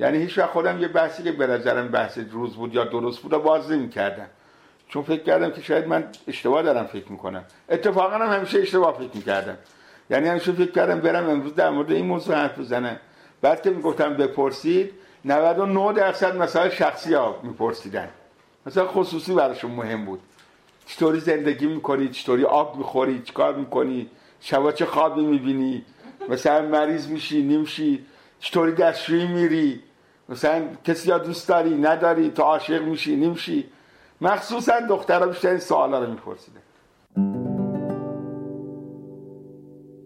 یعنی هیچ وقت خودم یه بحثی که به نظرم بحث روز بود یا درست بود و باز نمی‌کردم. چون فکر کردم که شاید من اشتباه دارم فکر می‌کنم. اتفاقا هم همیشه اشتباه فکر می‌کردم. یعنی همیشه فکر کردم برم امروز در مورد این موضوع حرف بزنم. بعد که می‌گفتم بپرسید 99 درصد مثلا شخصی ها میپرسیدن. مثلا خصوصی براشون مهم بود. چطوری زندگی می‌کنی چطوری آب می‌خوری چیکار می‌کنی شبا چه خوابی می‌بینی مثلا مریض میشی نمیشی چطوری دستشویی میری مثلا کسی یا دوست داری نداری تو عاشق میشی نمیشی مخصوصا دخترها بیشتر این سوالا رو میپرسیدن.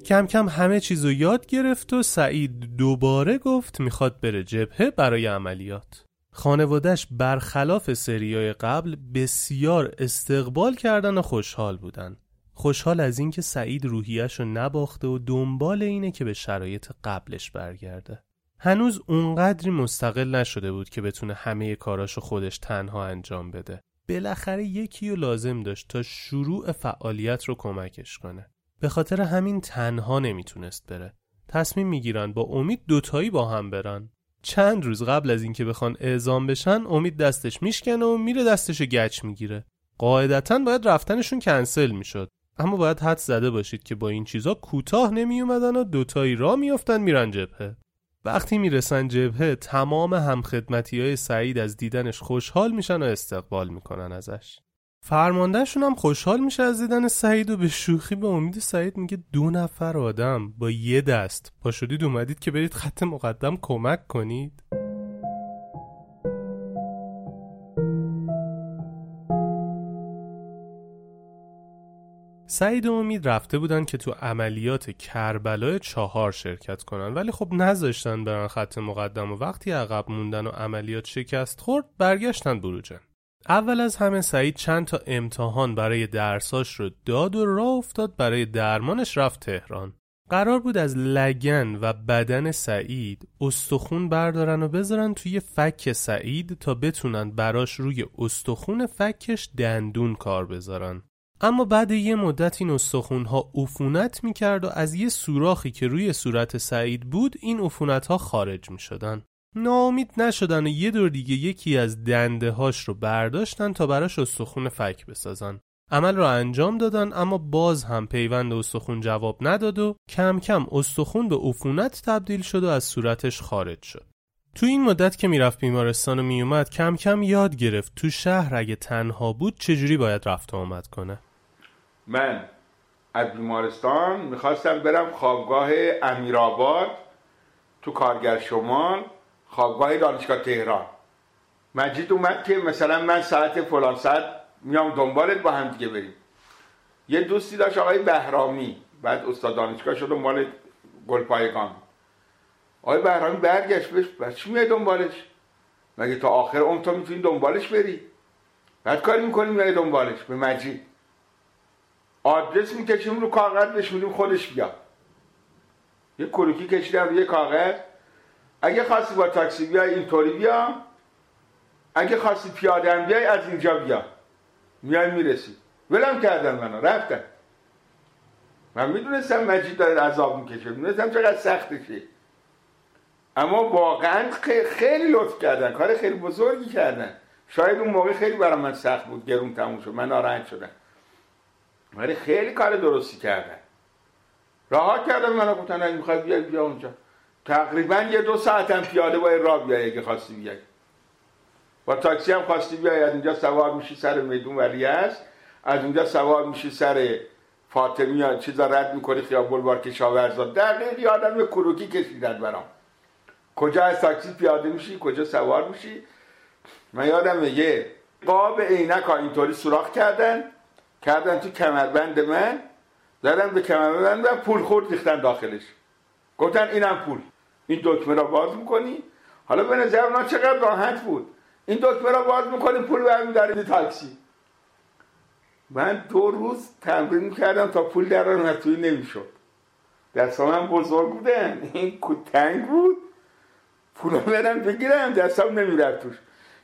کم کم همه چیزو یاد گرفت و سعید دوباره گفت می‌خواد بره جبهه برای عملیات. خانوادش برخلاف سریای قبل بسیار استقبال کردن و خوشحال بودن خوشحال از اینکه سعید روحیش رو نباخته و دنبال اینه که به شرایط قبلش برگرده هنوز اونقدری مستقل نشده بود که بتونه همه کاراشو خودش تنها انجام بده. بالاخره یکی رو لازم داشت تا شروع فعالیت رو کمکش کنه. به خاطر همین تنها نمی‌تونست بره. تصمیم می‌گیرن با امید دوتایی با هم برن. چند روز قبل از اینکه بخوان اعزام بشن امید دستش میشکنه و میره دستش گچ می‌گیره. قاعدتا باید رفتنشون کنسل می‌شد. اما باید حد زده باشید که با این چیزا کوتاه نمی اومدن و دوتایی را میافتن میرن جبهه. وقتی می‌رسن جبهه تمام همخدمتی های سعید از دیدنش خوشحال میشن و استقبال می‌کنن ازش فرماندهشون هم خوشحال میشه از دیدن سعید و به شوخی به امید سعید میگه دو نفر آدم با یه دست. پا شدید اومدید که برید خط مقدم کمک کنید. سعید و امید رفته بودن که تو عملیات کربلای چهار شرکت کنن ولی خب نذاشتن برن خط مقدم و وقتی عقب موندن و عملیات شکست خورد برگشتن بروجن. اول از همه سعید چند تا امتحان برای درساش رو داد و راه افتاد برای درمانش رفت تهران. قرار بود از لگن و بدن سعید استخون بردارن و بذارن توی فک سعید تا بتونن براش روی استخون فکش دندون کار بذارن. اما بعد یه مدت این استخونها عفونت می‌کرد و از یه سوراخی که روی صورت سعید بود این عفونت ها خارج می‌شدن. ناامید نشدن و یه دور دیگه یکی از دنده هاش رو برداشتن تا براش استخون فک بسازن. عمل رو انجام دادن اما باز هم پیوند استخون جواب نداد و کم کم استخون به عفونت تبدیل شد و از صورتش خارج شد. تو این مدت که می‌رفت بیمارستان و میومد کم کم یاد گرفت تو شهر اگه تنها بود چجوری باید رفت آمد کنه. من از بیمارستان می‌خواستم برم خوابگاه امیرآباد تو کارگر شمال خوابگاه دانشگاه تهران. مجید اومد که مثلا من ساعت فلان ساعت میام دنبالت با هم دیگه بریم. یه دوستی داشت آقای بهرامی. بعد استاد دانشگاه شد مال گلپایگان آقای بهرامی برگشت بهش بعد چی میای دنبالش؟ مگه تا آخر عمر تو می‌تونی دنبالش بری؟ بعد کاری می‌کنیم میای دنبالش به مجید. آدرس می‌کشیم رو کاغذ بهش میدیم خودش بیا. یه کلوکی کشیدم یه کاغذ. اگه خواستی با تاکسی بیای اینطوری بیا. اگه خواستی پیاده بیای از اینجا بیا. میای می‌رسی. ولم کردن منو رفتن. من می‌دونستم مجید داره عذاب می‌کشه می‌دونستم چقدر سختشه. اما واقعا خیلی لطف کردن کار خیلی بزرگی کردن. شاید اون موقع خیلی برای من سخت بود گرون تموم شد من ناراحت شدم. ولی خیلی کار درستی کردن. راه کردن منو گفتن اگه می‌خوای بیای بیا اونجا. تقریبا یه دو ساعتم پیاده باید راه بیای اگه خواستی بیای. با تاکسی هم خواستی بیای از اینجا سوار میشی سر میدون ولی است از اونجا سوار میشی سر فاطمی چیزا رد می‌کنی خیابون بار کشاورزا. در خیلی آدم به کروکی کشیدن برام. کجا از تاکسی پیاده میشی؟ کجا سوار میشی؟ من یادم یه قاب عینک اینطوری سوراخ کردن. کردن تو کمربند من. زدن به کمربند من پول خورد ریختن داخلش. گفتن اینم پول. این دکمه را باز می‌کنی؟ حالا به نظر اونا چقدر راحت بود. این دکمه را باز می‌کنی پول برمیداری تاکسی. من دو روز تمرین کردم تا پول در توی نمی‌شد. دست من بزرگ بودن. این تنگ بود. پول برم بگیرم دستم نمیرد توش.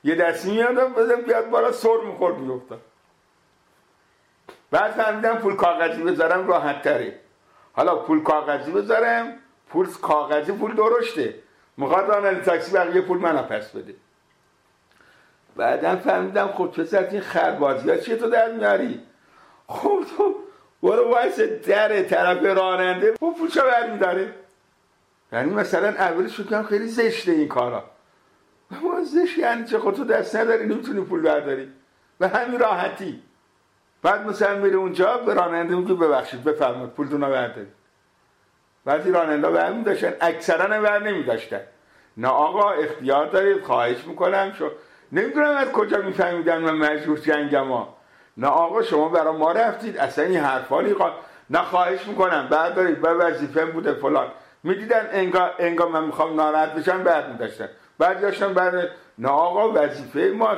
یه دستی میادم بزن بیاد بالا سر می‌خورد میفتم بعد فهمیدم پول کاغذی بذارم راحت تره. حالا پول کاغذی بذارم پول کاغذی پول درشته. می‌خواد راننده تاکسی بقیه پول منو پس بده. بعدا فهمیدم خب پسر این خربازی ها چیه تو در میاری؟ خب تو برو وایس در طرف راننده خب پول چه برمیداره یعنی مثلا اولش فکرم خیلی زشته این کارا. ما زشت یعنی چه؟ خود تو دست نداری نمی‌تونی پول برداری. به همین راحتی. بعد مثلا میره اونجا به راننده میگه ببخشید بفرمایید پولتون رو بردارید بعضی راننده بر داشتن اکثرا بر نمیداشتن. نه آقا اختیار دارید خواهش می‌کنم. شو نمی‌دونم از کجا میفهمیدن من مجبور جنگم ها نه آقا شما برای ما رفتید. اصلا این حرفا نیخواد نه خواهش می‌کنم. بردارید. به وظیفه بوده فلان. می‌دیدن انگار انگار من می‌خوام ناراحت بشم بعد میداشتن. بعد داشتن بعد نه آقا وظیفه ما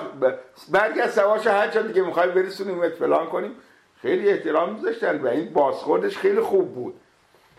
برگ از سواش هر جا دیگه می‌خوای برسونیم فلان کنیم. خیلی احترام میذاشتن و این بازخوردش خیلی خوب بود.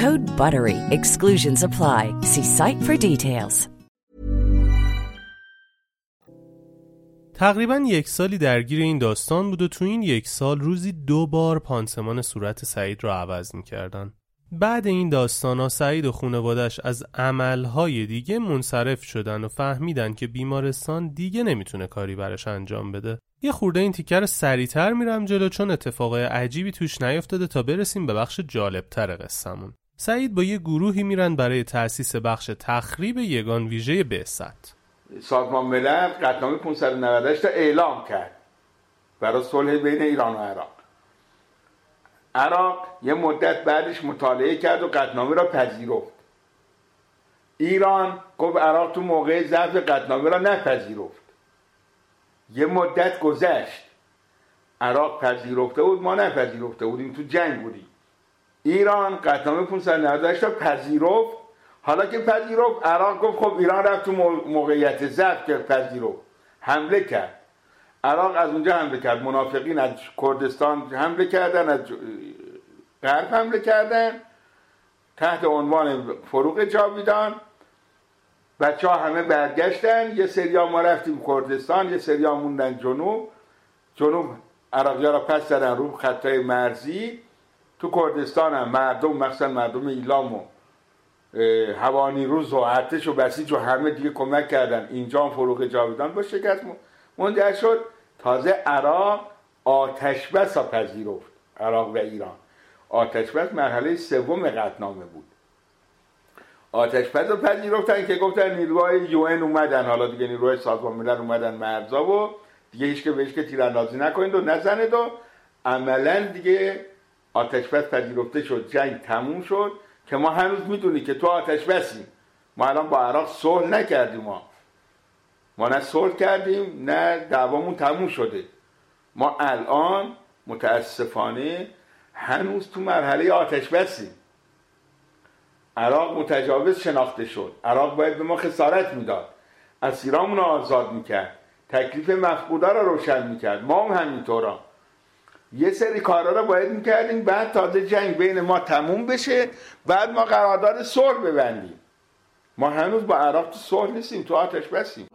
Code BUTTERY. Exclusions apply. See site for details. تقریبا یک سالی درگیر این داستان بود و تو این یک سال روزی دو بار پانسمان صورت سعید را عوض می‌کردن. بعد این داستان ها سعید و خانوادش از عملهای دیگه منصرف شدن و فهمیدن که بیمارستان دیگه نمی‌تونه کاری برش انجام بده. یه خورده این تیکر سریعتر میرم جلو چون اتفاقای عجیبی توش نیافتاده تا برسیم به بخش جالبتر قصهمون. سعید با یه گروهی میرن برای تأسیس بخش تخریب یگان ویژه بعثت. سازمان ملل قطنامه 598 تا اعلام کرد برای صلح بین ایران و عراق. عراق یه مدت بعدش مطالعه کرد و قطنامه را پذیرفت. ایران گفت عراق تو موقع ضعف قطنامه را نپذیرفت. یه مدت گذشت. عراق پذیرفته بود ما نپذیرفته بودیم تو جنگ بودیم. ایران قطنامه 598 تا پذیرفت. حالا که پذیرفت عراق گفت خب ایران رفت تو موقعیت ضعف که پذیرفت. حمله کرد. عراق از اونجا حمله کرد. منافقین از کردستان حمله کردن از غرب حمله کردن. تحت عنوان فروغ جاویدان بچه ها همه برگشتن. یه سریا ما رفتیم کردستان یه سریا موندن جنوب. جنوب عراقی ها را پس زدن رو خطای مرزی. تو کردستان هم مردم مخصوصا مردم ایلام و روز و ارتش و بسیج و همه دیگه کمک کردن. اینجا هم فروغ جاویدان با شکست منجر شد. تازه عراق آتش بس پذیرفت. عراق و ایران. آتش بس مرحله سوم قطنامه بود. آتش بس رو پذیرفتن که گفتن نیروهای یو اومدن. حالا دیگه نیروهای سازمان ملل اومدن مرزا و دیگه هیچ که بهش که تیراندازی نکنید و نزنید و عملا دیگه آتش بس پذیرفته شد جنگ تموم شد که ما هنوز می‌دونی که تو آتش بسیم. ما الان با عراق صلح نکردیم ما. ما نه صلح کردیم نه دعوامون تموم شده. ما الان متاسفانه هنوز تو مرحله آتش بسیم. عراق متجاوز شناخته شد. عراق باید به ما خسارت می‌داد. اسیرامون رو آزاد می‌کرد. تکلیف مفقودا رو روشن می‌کرد. ما هم همینطورا یه سری کارا رو باید می‌کردیم. بعد تازه جنگ بین ما تموم بشه. بعد ما قرارداد صلح ببندیم. ما هنوز با عراق تو صلح نیستیم تو آتش بسیم.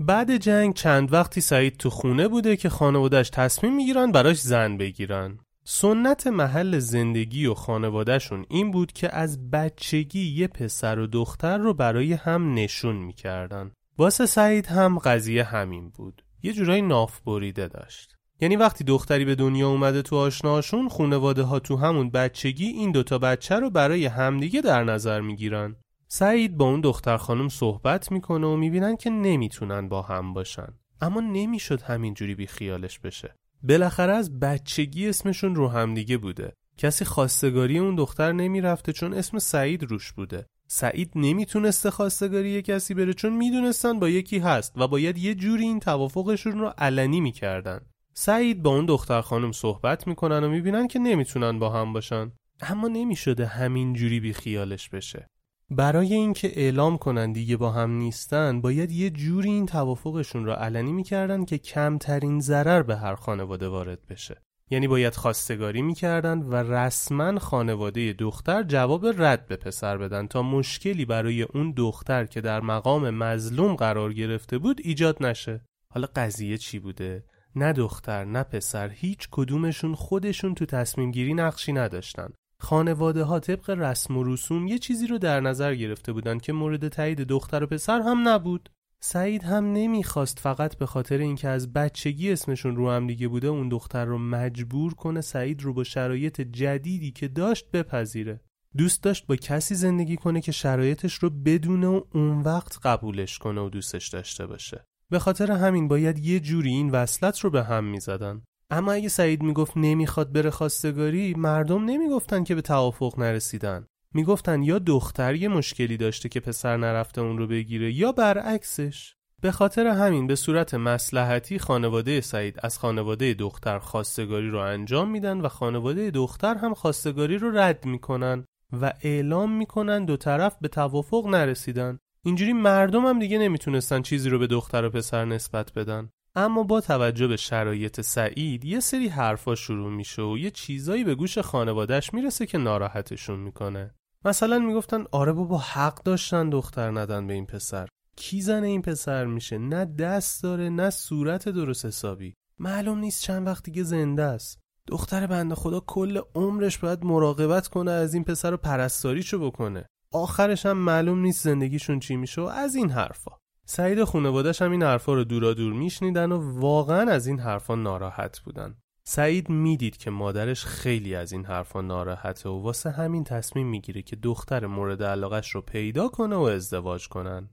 بعد جنگ چند وقتی سعید تو خونه بوده که خانوادش تصمیم می‌گیرن براش زن بگیرن. سنت محل زندگی و خانوادهشون این بود که از بچگی یه پسر و دختر رو برای هم نشون می‌کردن. واسه سعید هم قضیه همین بود. یه جورایی ناف بریده داشت. یعنی وقتی دختری به دنیا اومده تو آشناشون خانواده ها تو همون بچگی این دوتا بچه رو برای همدیگه در نظر می‌گیرن. سعید با اون دختر خانم صحبت می‌کنه و می‌بینن که نمی‌تونن با هم باشن. اما نمی‌شد همینجوری بی خیالش بشه. بالاخره از بچگی اسمشون رو همدیگه بوده. کسی خواستگاری اون دختر نمی‌رفته چون اسم سعید روش بوده. سعید نمی‌تونسته خواستگاری کسی بره چون می‌دونستن با یکی هست و باید یه جوری این توافقشون رو علنی می‌کردن. سعید با اون دختر خانم صحبت می‌کنن و می‌بینن که نمی‌تونن با هم باشن. اما نمی‌شده همین جوری بی خیالش بشه. برای اینکه اعلام کنن دیگه با هم نیستن باید یه جوری این توافقشون را علنی می‌کردن که کمترین ضرر به هر خانواده وارد بشه. یعنی باید خواستگاری می‌کردن و رسما خانواده دختر جواب رد به پسر بدن تا مشکلی برای اون دختر که در مقام مظلوم قرار گرفته بود ایجاد نشه. حالا قضیه چی بوده؟ نه دختر نه پسر هیچ کدومشون خودشون تو تصمیم گیری نقشی نداشتن. خانواده ها طبق رسم و رسوم یه چیزی رو در نظر گرفته بودن که مورد تایید دختر و پسر هم نبود. سعید هم نمی‌خواست فقط به خاطر اینکه از بچگی اسمشون رو هم دیگه بوده اون دختر رو مجبور کنه سعید رو با شرایط جدیدی که داشت بپذیره. دوست داشت با کسی زندگی کنه که شرایطش رو بدونه و اون وقت قبولش کنه و دوستش داشته باشه. به خاطر همین باید یه جوری این وصلت رو به هم می‌زدن. اما اگه سعید می‌گفت نمی‌خواد بره خواستگاری مردم نمی‌گفتن که به توافق نرسیدن. می‌گفتن یا دختر یه مشکلی داشته که پسر نرفته اون رو بگیره یا برعکسش. به خاطر همین به صورت مسلحتی خانواده سعید از خانواده دختر خواستگاری رو انجام میدن و خانواده دختر هم خواستگاری رو رد می‌کنن و اعلام می‌کنن دو طرف به توافق نرسیدن. اینجوری مردم هم دیگه نمی‌تونستن چیزی رو به دختر و پسر نسبت بدن. اما با توجه به شرایط سعید یه سری حرفا شروع میشه و یه چیزایی به گوش خانوادهش می‌رسه که ناراحتشون می‌کنه. مثلا می‌گفتن آره بابا حق داشتن دختر ندن به این پسر. کی زن این پسر میشه؟ نه دست داره نه صورت درست حسابی. معلوم نیست چند وقت دیگه زنده است. دختر بنده خدا کل عمرش باید مراقبت کنه از این پسر رو پرستاریشو بکنه. آخرش هم معلوم نیست زندگیشون چی میشه و از این حرفا. سعید و خانوادش هم این حرفا رو دورا دور میشنیدن و واقعا از این حرفا ناراحت بودن. سعید می‌دید که مادرش خیلی از این حرفا ناراحته و واسه همین تصمیم می‌گیره که دختر مورد علاقش رو پیدا کنه و ازدواج کنن.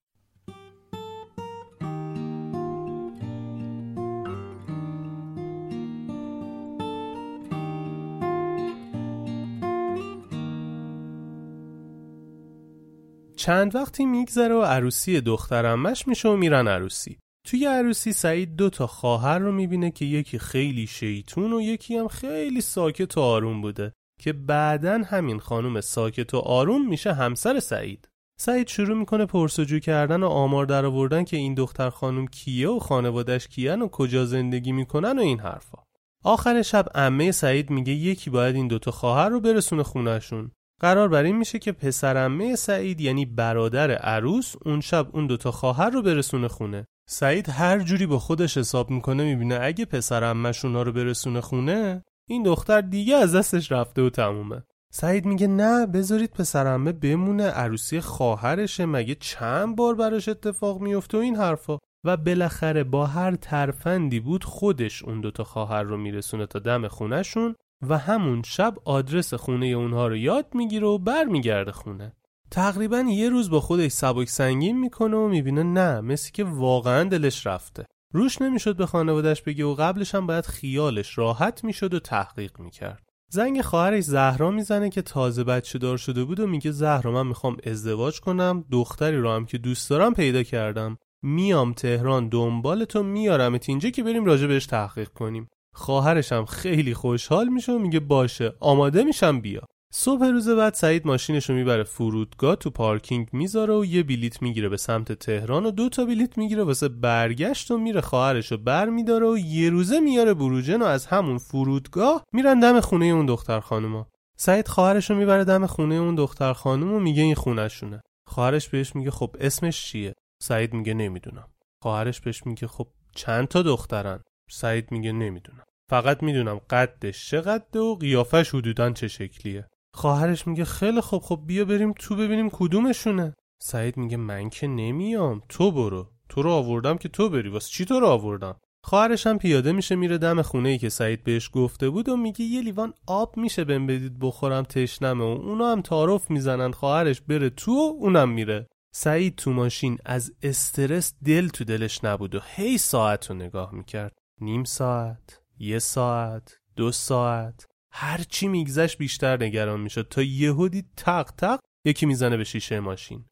چند وقتی میگذره و عروسی دخترمش میشه و میرن عروسی. توی عروسی سعید دو تا خواهر رو می‌بینه که یکی خیلی شیطون و یکی هم خیلی ساکت و آروم بوده که بعدا همین خانم ساکت و آروم میشه همسر سعید. سعید شروع می‌کنه پرسجو کردن و آمار در آوردن که این دختر خانم کیه و خانوادش کیان و کجا زندگی می‌کنن و این حرفا. آخر شب عمه سعید میگه یکی باید این دوتا خواهر رو برسونه خونهشون. قرار بر این میشه که پسرمه سعید یعنی برادر عروس اون شب اون دوتا خواهر رو برسونه خونه. سعید هر جوری با خودش حساب می‌کنه می‌بینه اگه پسرمش اونا رو برسونه خونه این دختر دیگه از دستش رفته و تمومه. سعید میگه نه بذارید پسرمه بمونه عروسی خواهرشه مگه چند بار براش اتفاق میفته و این حرفا. و بالاخره با هر ترفندی بود خودش اون دوتا خواهر رو میرسونه تا دم خونهشون. و همون شب آدرس خونه اونها رو یاد می‌گیره و برمیگرده خونه. تقریبا یه روز با خودش سبک سنگین می‌کنه و می‌بینه نه مثل که واقعا دلش رفته. روش نمی‌شد به خانوادش بگه و قبلش هم باید خیالش راحت می‌شد و تحقیق می‌کرد. زنگ خواهرش زهرا می‌زنه که تازه بچه دار شده بود و میگه زهرا من می‌خوام ازدواج کنم دختری رو هم که دوست دارم پیدا کردم. میام تهران دنبال تو میارمت اینجا که بریم راجع بهش تحقیق کنیم. خواهرش هم خیلی خوشحال میشه و میگه باشه آماده میشم بیا. صبح روز بعد سعید ماشینش رو می‌بره فرودگاه تو پارکینگ می‌ذاره و یه بلیت می‌گیره به سمت تهران و دو تا بلیت می‌گیره واسه برگشت و میره خواهرش رو بر و یه روزه میاره بروجن و از همون فرودگاه میرن دم خونه اون دختر خانوما. سعید خواهرش رو می‌بره دم خونه اون دختر خانم و میگه این خونهشونه. خواهرش بهش میگه خب اسمش چیه؟ سعید میگه نمی‌دونم. خواهرش بهش میگه خب چند تا دخترن؟ سعید میگه نمی‌دونم. فقط می‌دونم قدش چقدر و قیافش حدودا چه شکلیه. خواهرش میگه خیلی خوب خب بیا بریم تو ببینیم کدومشونه. سعید میگه من که نمیام تو برو. تو رو آوردم که تو بری واسه چی تو رو آوردم؟ خواهرش هم پیاده میشه میره دم خونه ای که سعید بهش گفته بود و میگه یه لیوان آب میشه بهم بدید بخورم تشنمه و اونا هم تعارف می‌زنن. خواهرش بره تو و اونم میره. سعید تو ماشین از استرس دل تو دلش نبود و هی ساعت رو نگاه می‌کرد. نیم ساعت یه ساعت دو ساعت. هرچی میگذشت بیشتر نگران می‌شد. تا یهودی تق تق یکی می‌زنه به شیشه ماشین.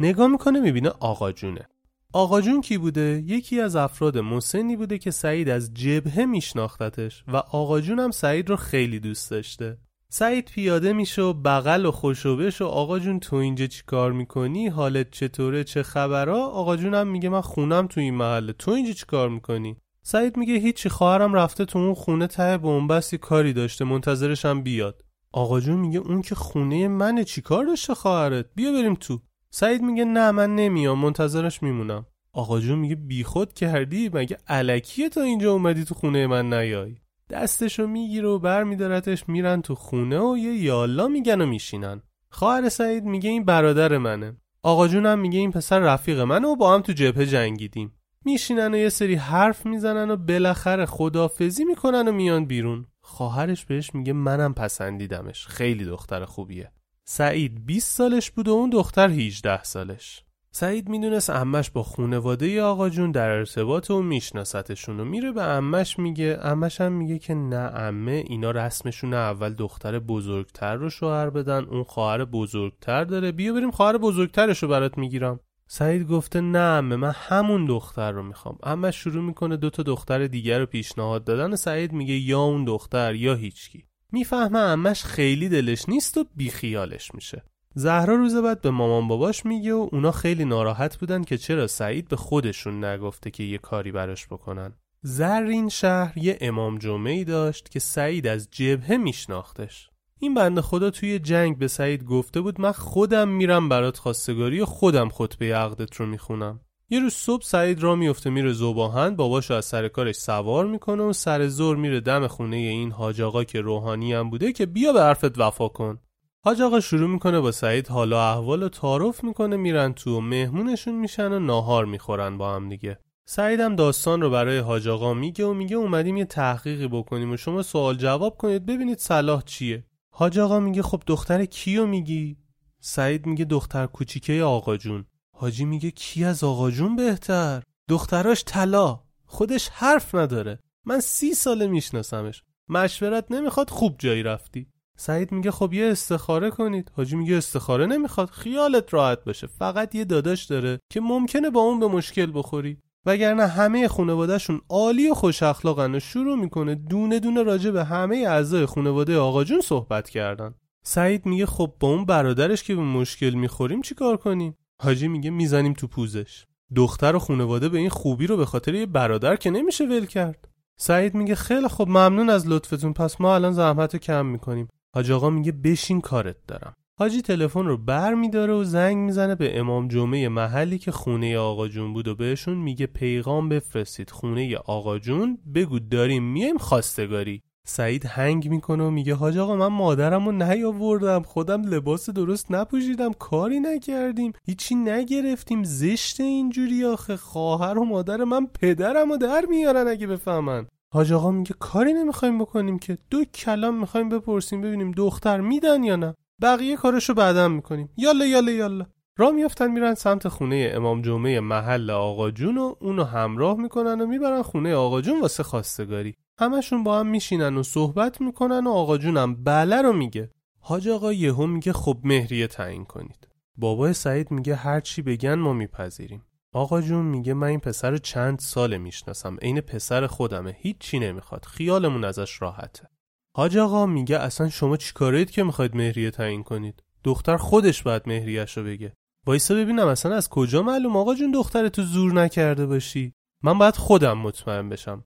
نگاه می‌کنه می‌بینه آقا جونه. آقا جون کی بوده؟ یکی از افراد مسنی بوده که سعید از جبهه میشناختتش و آقا جون هم سعید رو خیلی دوست داشته. سعید پیاده میشه و بغل و خوشوبش و آقا جون تو اینجا چی کار می‌کنی؟ حالت چطوره؟ چه خبرها؟ آقا جونم میگه من خونم تو این محله. تو اینجا چی کار می‌کنی؟ سعید میگه هیچی خواهرم رفته تو اون خونه ته بنبستی کاری داشته منتظرشم بیاد. آقا جون میگه اون که خونه منه چی کار داشته خواهرت؟ بیا بریم تو. سعید میگه نه من نمیام منتظرش میمونم. آقا جون میگه بیخود کردی؟ مگه علکیه تا اینجا اومدی تو خونه من نیای؟ دستشو می‌گیره و بر میدارتش میرن تو خونه و یه یالا میگن و میشینن. خواهر سعید میگه این برادر منه. آقا جونم میگه این پسر رفیق منه و با هم تو جبهه جنگیدیم. میشینن و یه سری حرف می‌زنن و بالاخره خدافزی می‌کنن و میان بیرون. خواهرش بهش میگه منم پسندیدمش. خیلی دختر خوبیه. سعید 20 سالش بود و اون دختر 18 سالش. سعید می‌دونست امش با خونواده آقا جون در ارتباط و میشناستشون و میره به امش میگه امش هم میگه که نه امه اینا رسمشون اول دختر بزرگتر رو شوهر بدن اون خواهر بزرگتر داره. بیا بریم خواهر بزرگترش رو برات می‌گیرم. سعید گفته نه امه من همون دختر رو می‌خوام. امش شروع می‌کنه دو تا دختر دیگر رو پیشنهاد دادن و سعید میگه یا اون دختر یا هیچکی. می‌فهمه امش خیلی دلش نیست و بیخیالش میشه. زهرا روز بعد به مامان باباش میگه و اونا خیلی ناراحت بودن که چرا سعید به خودشون نگفته که یه کاری براش بکنن. زرین شهر یه امام جمعه داشت که سعید از جبهه میشناختش. این بنده خدا توی جنگ به سعید گفته بود من خودم میرم برات خواستگاری و خودم خطبه عقدت رو می‌خونم. یه روز صبح سعید را میفته میره زوباهن باباشو از سر کارش سوار می‌کنه و سر زور میره دم خونه این حاج آقا که روحانی هم بوده که بیا به حرفت وفا کن. حاج آقا شروع می‌کنه با سعید حالا احوال و تعارف می‌کنه میرن تو و مهمونشون میشن و ناهار می‌خورن با هم دیگه. سعیدم داستان رو برای حاج آقا میگه و میگه اومدیم یه تحقیقی بکنیم و شما سوال جواب کنید ببینید صلاح چیه. حاج آقا میگه خب دختر کیو میگی؟ سعید میگه دختر کوچیکه آقا جون. حاجی میگه کی از آقا جون بهتر؟ دختراش طلا. خودش حرف نداره. من سی ساله میشناسمش. مشورت نمی‌خواد خوب جایی رفتی. سعید میگه خب یه استخاره کنید. حاجی میگه استخاره نمی‌خواد. خیالت راحت باشه. فقط یه داداش داره که ممکنه با اون به مشکل بخوری. وگرنه همه خانوادهشون عالی و خوش اخلاقن و شروع می‌کنه دونه دونه راجع به همه اعضای خانواده آقا جون صحبت کردن. سعید میگه خب با اون برادرش که به مشکل می‌خوریم چیکار کنیم؟ حاجی میگه می‌زنیم تو پوزش. دختر و خانواده به این خوبی رو به خاطر یه برادر که نمیشه ول کرد. سعید میگه خیلی خب ممنون از لطفتون. پس ما الان زحمت رو کم می‌کنیم. حاج آقا میگه بشین کارت دارم. حاجی تلفن رو بر میداره و زنگ می‌زنه به امام جمعه محلی که خونه آقا جون بود و بهشون میگه پیغام بفرستید. خونه آقا جون بگو داریم میایم خواستگاری. سعید هنگ می‌کنه و میگه حاج آقا من مادرم رو نیاوردم خودم لباس درست نپوشیدم کاری نکردیم هیچی نگرفتیم زشت اینجوری آخه خواهر و مادر من پدرم رو در میارن اگه بفهمن. حاج آقا میگه کاری نمی‌خوایم بکنیم که. دو کلام می‌خوایم بپرسیم ببینیم دختر میدن یا نه. بقیه کارشو بعدا می‌کنیم. یالا یالا یالا. را میافتن میرن سمت خونه امام جمعه محل آقا جون و اونو همراه می‌کنن و می‌برن خونه آقا جون واسه خواستگاری. همشون با هم میشینن و صحبت می‌کنن و آقا جونم بله رو میگه. حاج آقا یهو میگه خب مهریه تعیین کنید. بابای سعید میگه هر چی بگن ما میپذیریم. آقا جون میگه من این پسر چند ساله می‌شناسم. عین پسر خودمه. چی نمی‌خواد. خیالمون ازش راحته. حاج آقا میگه اصلا شما چیکارید که می‌خواید مهریه تعیین کنید؟ دختر خودش باید مهریهش رو بگه. وایسا ببینم اصلا از کجا معلوم آقا جون دختر تو زور نکرده باشی. من باید خودم مطمئن بشم.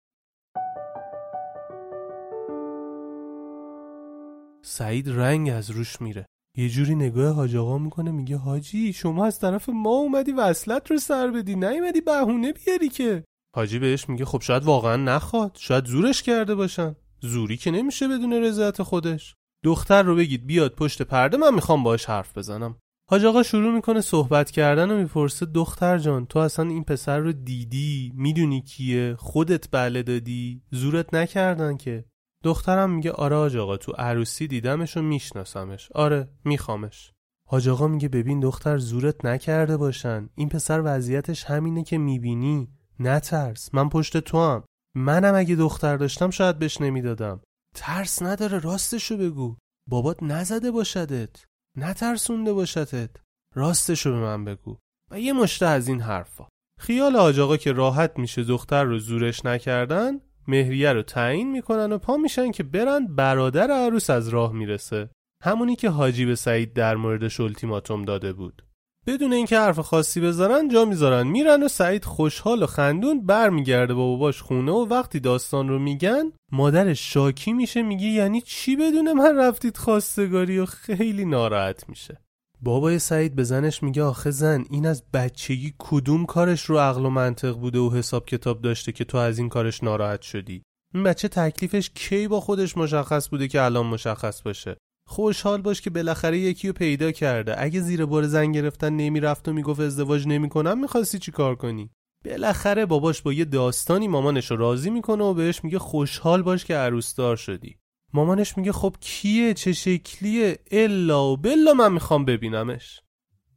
سعید رنگ از روش میره. یه جوری نگاه حاج آقا می‌کنه میگه حاجی شما از طرف ما اومدی وصلت رو سر بدی نیومدی بهونه بیاری که. حاجی بهش میگه خب شاید واقعا نخواد شاید زورش کرده باشن. زوری که نمیشه بدون رضایت خودش. دختر رو بگید بیاد پشت پرده من می‌خوام باش حرف بزنم. حاج آقا شروع می‌کنه صحبت کردن و می‌پرسه دختر جان تو اصلا این پسر رو دیدی؟ می‌دونی کیه؟ خودت بله دادی؟ زورت نکردن که. دخترم میگه آره حاج آقا تو عروسی دیدمش و میشناسمش. آره میخوامش. حاج آقا میگه ببین دختر زورت نکرده باشن. این پسر وضعیتش همینه که می‌بینی. نترس. من پشت تو هم منم اگه دختر داشتم شاید بهش نمی‌دادم. ترس نداره راستشو بگو. بابات نزده باشدت. نترسونده باشدت. راستشو به من بگو. و یه مشته از این حرفا. خیال حاج آقا که راحت میشه دختر رو زورش نکردن مهریه رو تعیین می‌کنن و پا میشن که برن برادر عروس از راه می‌رسه. همونی که حاجی به سعید در موردش التیماتوم داده بود. بدون اینکه حرف خاصی بذارن جا می‌ذارن. میرن و سعید خوشحال و خندون برمیگرده با باباش خونه و وقتی داستان رو میگن مادرش شاکی میشه میگه یعنی چی بدون من رفتید خواستگاری؟ و خیلی ناراحت میشه. بابای سعید به زنش میگه آخه زن این از بچگی کدوم کارش رو عقل و منطق بوده و حساب کتاب داشته که تو از این کارش ناراحت شدی؟ این بچه تکلیفش کی با خودش مشخص بوده که الان مشخص باشه؟ خوشحال باش که بالاخره یکی رو پیدا کرده. اگه زیر بار زن گرفتن نمی‌رفت و می‌گفت ازدواج نمی‌کنم می‌خواستی چی کار کنی؟ بالاخره باباش با یه داستانی مامانش رو راضی می‌کنه و بهش میگه خوشحال باش که عروسدار شدی. مامانش میگه خب کیه؟ چه شکلیه؟ الا و بلا من می‌خوام ببینمش.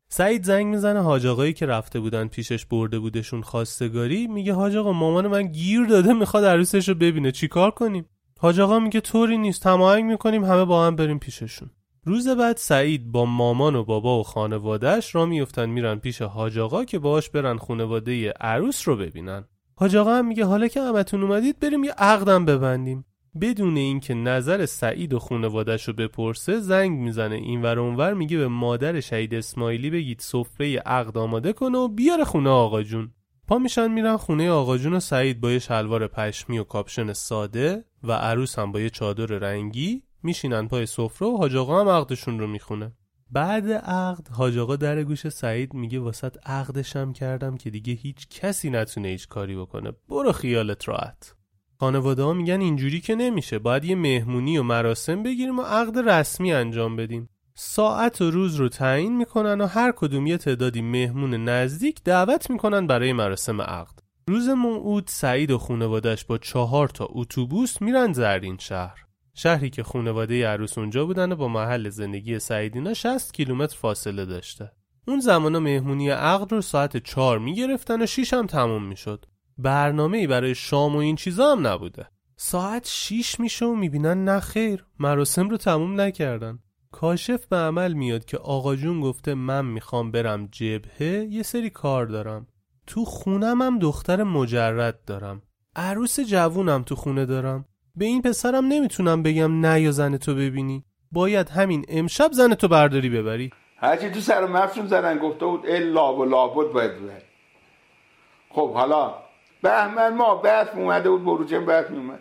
سعید زنگ می‌زنه حاج آقایی که رفته بودن پیشش برده بودشون خواستگاری. میگه حاج آقا مامان من گیر داده می‌خواد عروسش رو ببینه چیکار کنیم؟ حاج آقا میگه طوری نیست تماهنگ می‌کنیم همه با هم بریم پیششون. روز بعد سعید با مامان و بابا و خانوادهش را میفتن میرن پیش حاج آقا که باهاش برن خانواده عروس رو ببینن. حاج آقا هم میگه حالا که همتون اومدید بریم یه عقدم ببندیم. بدون اینکه نظر سعید و خانوادهش رو بپرسه زنگ می‌زنه. این ور اونور میگه به مادر شهید اسماعیلی بگید سفره عقد آماده کنه و بیاره خونه آقا جون. پا میشن میرن خونه آقا جون و سعید با یه شلوار پشمی و کاپشن ساده و عروس هم با یه چادر رنگی میشینن پای سفره و حاج آقا هم عقدشون رو می‌خونه. بعد عقد حاج آقا در گوش سعید میگه واسط عقدشم کردم که دیگه هیچ کسی نتونه هیچ کاری بکنه. برو خیالت راحت. خانواده ها میگن اینجوری که نمیشه. باید یه مهمونی و مراسم بگیریم و عقد رسمی انجام بدیم. ساعت و روز رو تعیین می‌کنن و هر کدوم یه تعدادی مهمون نزدیک دعوت می‌کنن برای مراسم عقد. روز موعود سعید و خانوادش با چهار تا اتوبوس میرن زرین شهر. شهری که خانواده عروس اونجا بودن و با محل زندگی سعیدینا 60 کیلومتر فاصله داشته. اون زمانا مهمونی عقد رو ساعت چهار می‌گرفتن و شیش هم تموم می‌شد. برنامه ای برای شام و این چیزا هم نبوده. ساعت شیش میشه و می‌بینن نه خیر مراسم رو تموم نکردن. کاشف به عمل میاد که آقا جون گفته من می‌خوام برم جبهه یه سری کار دارم. تو خونم هم دختر مجرد دارم. عروس جوونم تو خونه دارم. به این پسرم نمی‌تونم بگم نه یا زن تو ببینی. باید همین امشب زن تو برداری ببری. هرچی تو سر مفشون زدن گفته بود الا و لابد باید ببری. خب حالا بهمن ما بحث اومده بود بروجم بحث اومد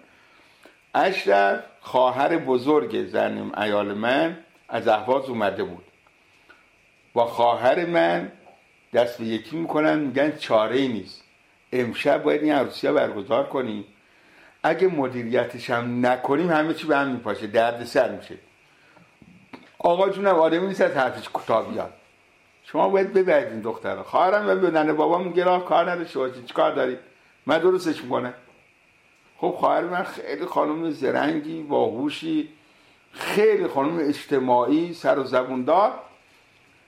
اشرف خواهر بزرگ زنم ایال من از احواز اومده بود. با خواهر من دست به یکی می‌کنن میگن چاره نیست. امشب باید این عروسی ها برگزار کنیم. اگه مدیریتش هم نکنیم همه چی به هم میپاشه درد سر میشه. آقا جونم آدمی نیست از حرفش کوتاه بیاد. شما باید ببرید این دختر خواهرم به ننه بابا میگه راه کار نداشته باشی چیکار داری من درستش می‌کنه خب خواهر من خیلی خانم زرنگی باهوشی خیلی خانم اجتماعی سر و زبوندار.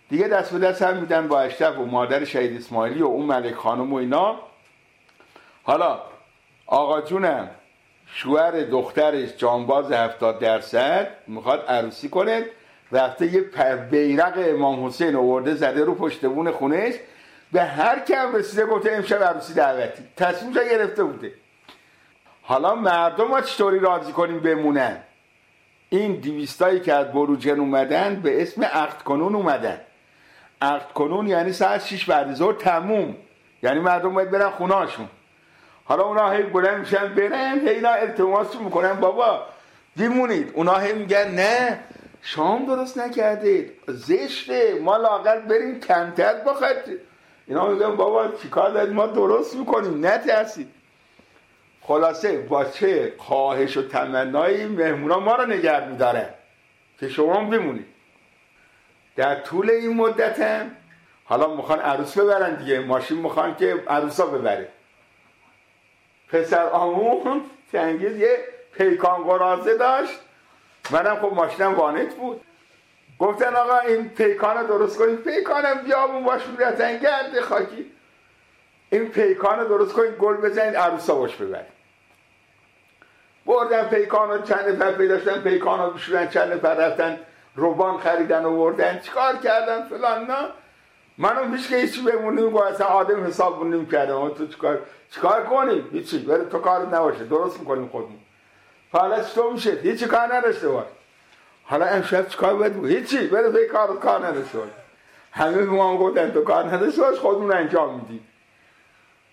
دیگه دست به دست هم میدن با اشرف و مادر شهید اسماعیلی و اون ملک خانم و اینا. حالا آقا جونم شوهر دخترش جانباز هفتاد درصد می‌خواد عروسی کنه. رفته یه بیرق امام حسین آورده زده رو پشتبون خونش به هر کم رسیده گفته امشب عروسی دعوتی. تصمیمش گرفته بوده. حالا مردم ما چطوری راضی کنیم بمونن؟ این دیویستایی که از بروجن اومدن به اسم عقد کنون اومدن. عقد کنون یعنی ساعت 6 بعد ظهر تموم. یعنی مردم باید برن خونهاشون حالا اونا هی بلند میشن برن هی اینا التماس می‌کنن. بابا دیمونید اونا هی میگن نه شام درست نکردید. زشته. ما لاغر بریم کمتر بخواید اینا میگن بابا چیکار دارید؟ ما درست می‌کنیم نترسید. خلاصه با چه خواهش و تمنایی مهمونا ما رو نگرد میداره که شما بمونید. در طول این مدت هم حالا می‌خوان عروس ببرن دیگه ماشین می‌خوان که عروسا ببره. پسر آمون تنگیز یه پیکان قرازه داشت. منم خب ماشینم وانت بود. گفتن آقا این پیکان رو درست کنید پیکانم بیابون باش بیرتن گرد خاکی. این پیکان رو درست کنید گل بزنید عروسا باش ببرید بردن پیکان رو. چند نفر پیدا شدن. پیکان رو چند نفر رفتن. روبان خریدن و بردن چیکار کردن فلان نه؟ منو هیچ که هیچی بمونیم. با اصلا آدم حساب نمی کردم. تو چیکار چیکار کنیم؟ هیچی. بره تو کار نباشه. درست می‌کنیم خودمون. حالا چطور میشه؟ هیچی کار نداشته باش. حالا امشب چیکار باید بود هیچی به کار کار نداشته باش. همه به ما گفتن تو کار نداشته باش خودمون انجام میدیم.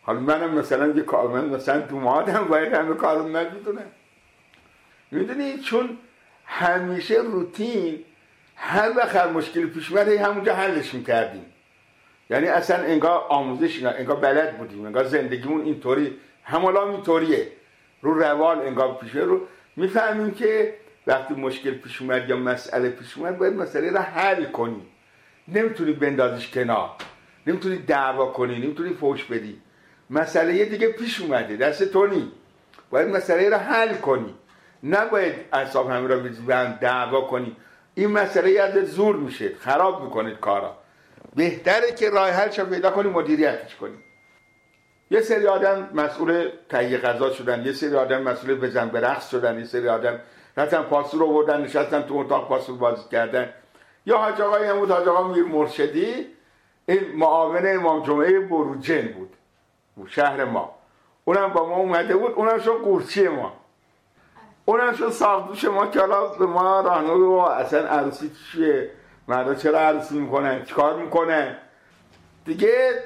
حالا منم مثلا یه کارمند مثلا دومادم باید همه کارم نمی‌دونم می‌دونی؟ چون همیشه روتین هر وقت هر مشکلی پیش اومد همونجا حلش می‌کردیم. یعنی اصلا انگار آموزش اینا انگار بلد بودیم انگار زندگیمون اینطوری همالا اینطوریه. رو روال انگار پیش رو می‌فهمیم که وقتی مشکل پیش اومد یا مسئله پیش اومد باید مسئله رو حل کنی. نمی‌تونی بندازیش کنار. نمی‌تونی دعوا کنی نمی‌تونی فوش بدی. مسئله دیگه پیش اومده دست تو نی. باید مسئله رو حل کنی. نباید اصاب همه را دعوا کنی. این مسئله یاد زور میشه خراب می‌کنید کارا. بهتره که راه حلش پیدا کنی مدیریتش کنی. یه سری آدم مسئول تهیه غذا شدن یه سری آدم مسئول بزن به رقص شدن یه سری آدم رفتن پاسور رو بردن نشستن تو اتاق پاسور بازی کردن. یا حاج آقای بود حاج آقا میر مرشدی این معاون امام جمعه بروجن بود شهر ما. اونم با ما اومده بود اونم شد قورچی ما. اونم شد ساختوش ما که به ما راهنمایی و اصلا عروسی چیه؟ مردا چرا عروسی می‌کنن؟ چیکار می‌کنن؟ دیگه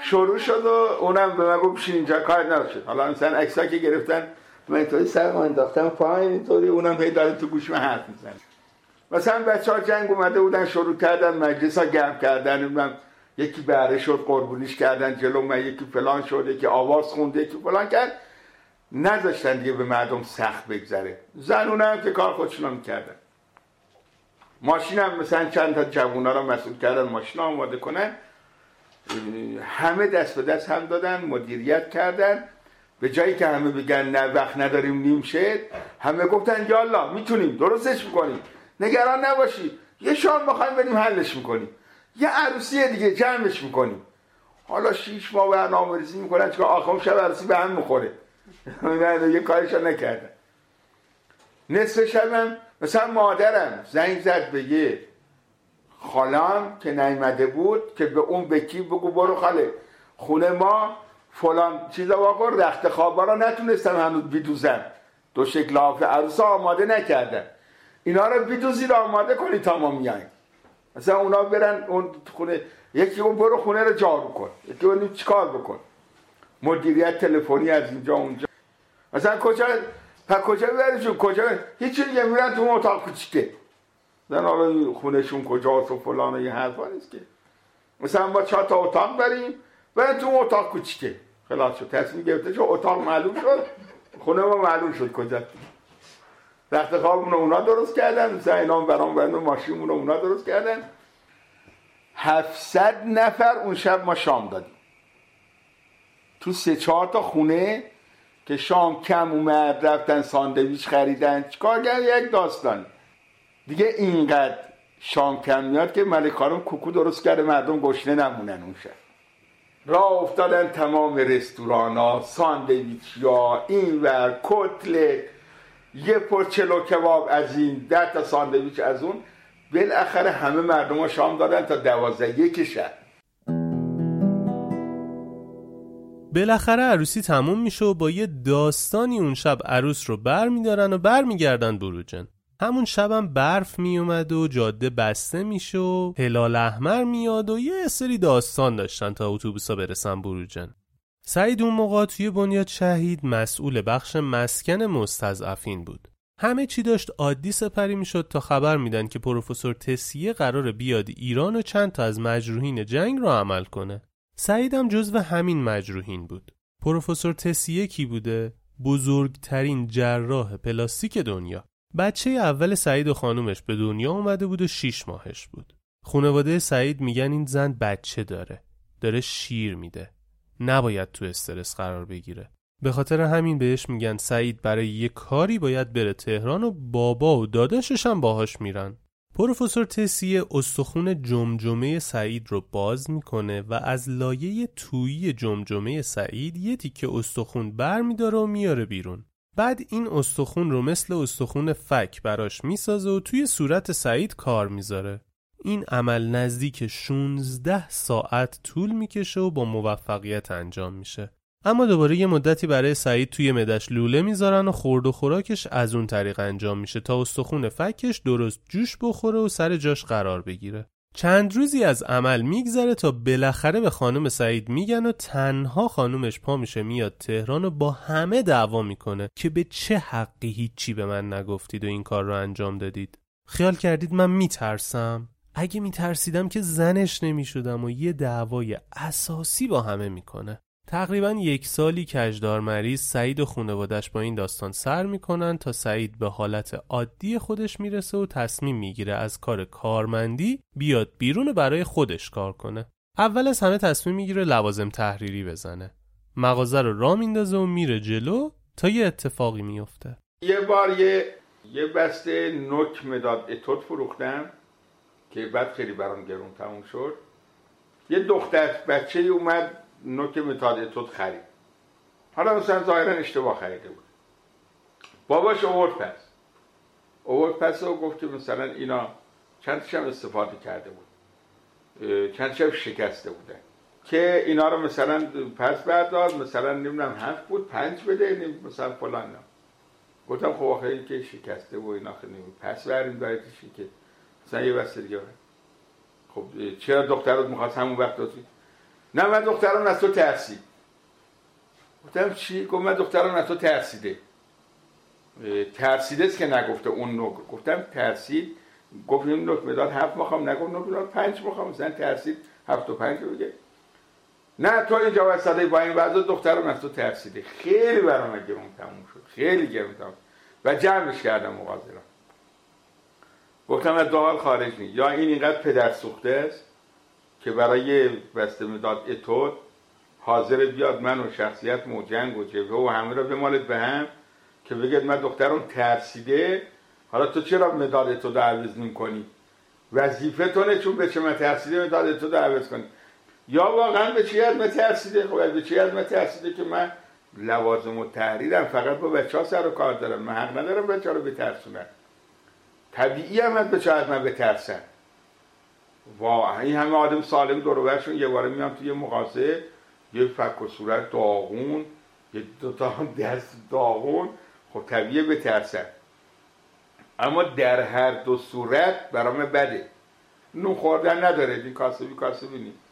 شروع شد و اونم به من گفت اینجا کار نشد. حالا مثلا اکسا که گرفتن من اینطوری سر انداختم پایین اینطوری اونم هی داره تو گوش من حرف می‌زنه. مثلا بچه ها جنگ اومده بودن شروع کردن مجلس ها گرم کردن من یکی بره شد قربونیش کردن جلو من یکی فلان شد یکی آواز خونده یکی فلان کرد. نذاشتن دیگه به مردم سخت بگذره. زنونه هم که کار خودشون می‌کردن. ماشین هم مثلا چند تا جوونا رو مسئول کردن ماشین آماده کنن. همه دست به دست هم دادن مدیریت کردن. به جایی که همه بگن نه وقت نداریم نیم شد همه گفتن یالا می‌تونیم درستش می‌کنیم. نگران نباشی. یه شام می‌خوایم بریم حلش می‌کنیم. یه عروسی دیگه جمعش می‌کنیم. حالا شیش ماه برنامه ریزی می‌کنن چون آخر شب عروسی به هم می‌خوره. یه کارش نکردن. نصف شبم مثلا مادرم زنگ زد به یه خالام که نیمده بود که به اون بکی بگو برو خاله. خونه ما فلان چیزا واقع رخت خوابا را نتونستم هنوز بیدوزم. دو شکل آف عروسا آماده نکردن. اینا رو بیدوزی رو آماده کنی تا ما میاییم. مثلا اونا برن اون خونه یکی اون برو خونه رو جارو کن. یکی اون چیکار بکن؟ مدیریت تلفنی از اینجا اونجا. مثلا کجا تا کجا ببریشون کجا؟ هیچی دیگه میرن تو اتاق کوچیکه. زن حالا خونشون کجاست و فلان و حرفا نیست که. مثلا ما چهار تا اتاق بریم برن تو اتاق کوچیکه. خلاص شد. تصمیم گرفته شد اتاق معلوم شد. خونه ما معلوم شد کجا. رخت خوابمون اونا درست کردن اینا برام برن ماشینمون اونا درست کردن. 700 نفر اون شب ما شام دادیم. تو سه چهار تا خونه که شام کم اومد رفتن ساندویچ خریدن. چیکار کردن؟ یک داستان. دیگه اینقدر شام کم میاد که ملک خانم کوکو درست کرده مردم گشنه نمونن اون شب. راه افتادن تمام رستوران ها ساندویچ یا این ور کتلت یه پرچلو کباب از این ده تا ساندویچ از اون. بالاخره همه مردم ها شام دادن تا دوازده یک شب. بالاخره عروسی تموم میشه و با یه داستانی اون شب عروس رو بر میدارن و بر میگردن بروجن. همون شبم برف میومد و جاده بسته میشه و هلال احمر میاد و یه سری داستان داشتن تا اتوبوسا برسن بروجن. سعید اون موقع توی بنیاد شهید مسئول بخش مسکن مستضعفین بود. همه چی داشت عادی سپری می‌شد تا خبر میدن که پروفسور تسیه قرار بیاد ایران و چند تا از مجروحین جنگ رو عمل کنه. سعیدم جزو همین مجروحین بود. پروفسور تسیه کی بوده؟ بزرگترین جراح پلاستیک دنیا. بچه اول سعید و خانومش به دنیا اومده بود و شیش ماهش بود. خانواده سعید میگن این زن بچه داره. داره شیر میده. نباید تو استرس قرار بگیره. به خاطر همین بهش میگن سعید برای یه کاری باید بره تهران و بابا و داداشش هم باهاش میرن. پروفسور تسیه استخون جمجمه سعید رو باز می‌کنه و از لایه تویی جمجمه سعید یه تیکه استخون بر میداره و میاره بیرون. بعد این استخون رو مثل استخون فک براش می‌سازه و توی صورت سعید کار می‌ذاره. این عمل نزدیک 16 ساعت طول می‌کشه و با موفقیت انجام میشه. اما دوباره یه مدتی برای سعید توی مدش لوله می‌ذارن و خورد و خوراکش از اون طریق انجام میشه تا استخون فکش درست جوش بخوره و سر جاش قرار بگیره. چند روزی از عمل میگذره تا بالاخره به خانم سعید میگن و تنها خانومش پا میشه میاد تهران و با همه دعوا می‌کنه که به چه حقی هیچی به من نگفتید و این کار رو انجام دادید. خیال کردید من میترسم؟ اگه میترسیدم که زنش نمی‌شدم و یه دعوای اساسی با همه می‌کنه. تقریبا یک سالی کجدار مریض سعید و خانوادش با این داستان سر می‌کنن تا سعید به حالت عادی خودش می‌رسه و تصمیم می‌گیره از کار کارمندی بیاد بیرون و برای خودش کار کنه. اول از همه تصمیم می‌گیره لوازم تحریری بزنه. مغازه رو را میندازه و میره جلو تا یه اتفاقی میفته یه بار یه یه بسته نوک مداد اتود فروختم که بعد خیلی برام گرون تموم شد. یه دختر بچه اومد نوک متاد اتود خرید. حالا مثلا ظاهرا اشتباه خریده بود. باباش اوورد پس. اوورد پس و گفت که مثلا اینا چندش هم استفاده کرده بود. چندش هم شکسته بودن که اینا رو مثلا پس برداد مثلا نمی‌دونم هفت بود پنج بده مثلا فلان نه گفتم خب آخه که شکسته و اینا خیلی پس بریم باید که مثلا یه بسته دیگه خب چرا دخترات می‌خواست همون وقت دادی نه من دخترم از تو ترسید گفتم چی؟ گفت من دخترم از تو ترسیده. ترسیده است که نگفته اون نوک گفتم ترسید؟ گفت این نوک مداد هفت می‌خوام نگفت نوک مداد پنج می‌خوام مثلا ترسید هفت و پنج بگه. نه تو اینجا وسطه با این وضع دخترم از تو ترسیده. خیلی برام گرون تموم شد. خیلی گرون تموم و جمعش کردم مغازه گفتم از داخل خارج نی. یا این اینقدر پدر سوخته است؟ که برای بسته مداد اتود حاضر بیاد من و شخصیت و جنگ و جبهه و همه را بمالد به هم که بگید من دخترم ترسیده. حالا تو چرا مداد اتود عوض نمی کنی وظیفه تونه چون به چه ترسیده مداد اتود عوض کنی. یا واقعا به چی از من ترسیده؟ خب به چی از من ترسیده که من لوازم و تحریرم فقط با بچه ها سر و کار دارم. من حق ندارم بچه ها رو بترسونم. طبیعی هم از بچه از من بترسن. واقعا همه آدم سالم دور یه باره میام توی مغازه یه فک و صورت داغون یه دوتا دست داغون. خب طبیعه بترسن. اما در هر دو صورت برام بده. نون خوردن نداره این کاسبی کاسبی نیست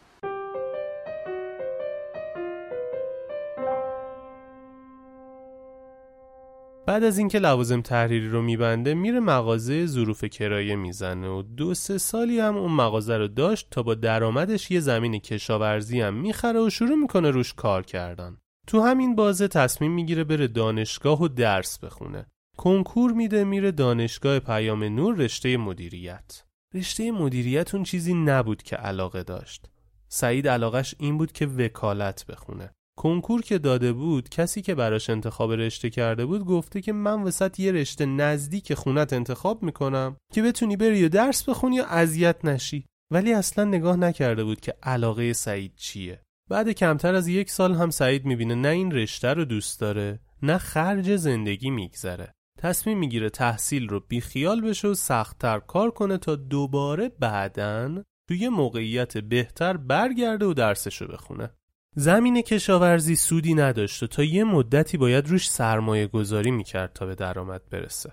بعد از اینکه لوازم تحریری رو میبنده میره مغازه ظروف کرایه می‌زنه و دو سه سالی هم اون مغازه رو داشت تا با درآمدش یه زمین کشاورزی هم می‌خره و شروع می‌کنه روش کار کردن. تو همین بازه تصمیم می‌گیره بره دانشگاه و درس بخونه. کنکور میده میره دانشگاه پیام نور رشته مدیریت. رشته مدیریت اون چیزی نبود که علاقه داشت. سعید علاقش این بود که وکالت بخونه. کنکور که داده بود کسی که براش انتخاب رشته کرده بود گفته که من وسط یه رشته نزدیک خونت انتخاب می‌کنم که بتونی بری و درس بخونی یا اذیت نشی. ولی اصلا نگاه نکرده بود که علاقه سعید چیه. بعد کمتر از یک سال هم سعید می‌بینه نه این رشته رو دوست داره نه خرج زندگی میگذره. تصمیم می‌گیره تحصیل رو بیخیال بشه و سختتر کار کنه تا دوباره بعدن توی موقعیت بهتر برگرده و درسشو بخونه. زمین کشاورزی سودی نداشت و تا یه مدتی باید روش سرمایه گذاری می‌کرد تا به درآمد برسه.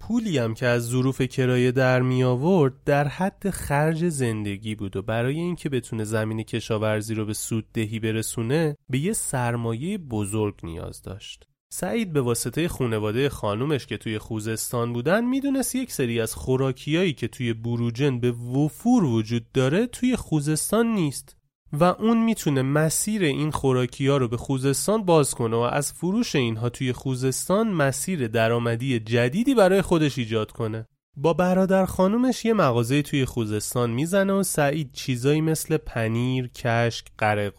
پولی هم که از ظروف کرایه در می آورد در حد خرج زندگی بود و برای اینکه بتونه زمین کشاورزی رو به سود دهی برسونه به یه سرمایه بزرگ نیاز داشت. سعید به واسطه خونواده خانومش که توی خوزستان بودن می‌دونست یک سری از خوراکیایی که توی بروجن به وفور وجود داره توی خوزستان نیست و اون می‌تونه مسیر این خوراکی ها رو به خوزستان باز کنه و از فروش اینها توی خوزستان مسیر درآمدی جدیدی برای خودش ایجاد کنه با برادر خانومش یه مغازه توی خوزستان می‌زنه و سعید چیزایی مثل پنیر، کشک، قره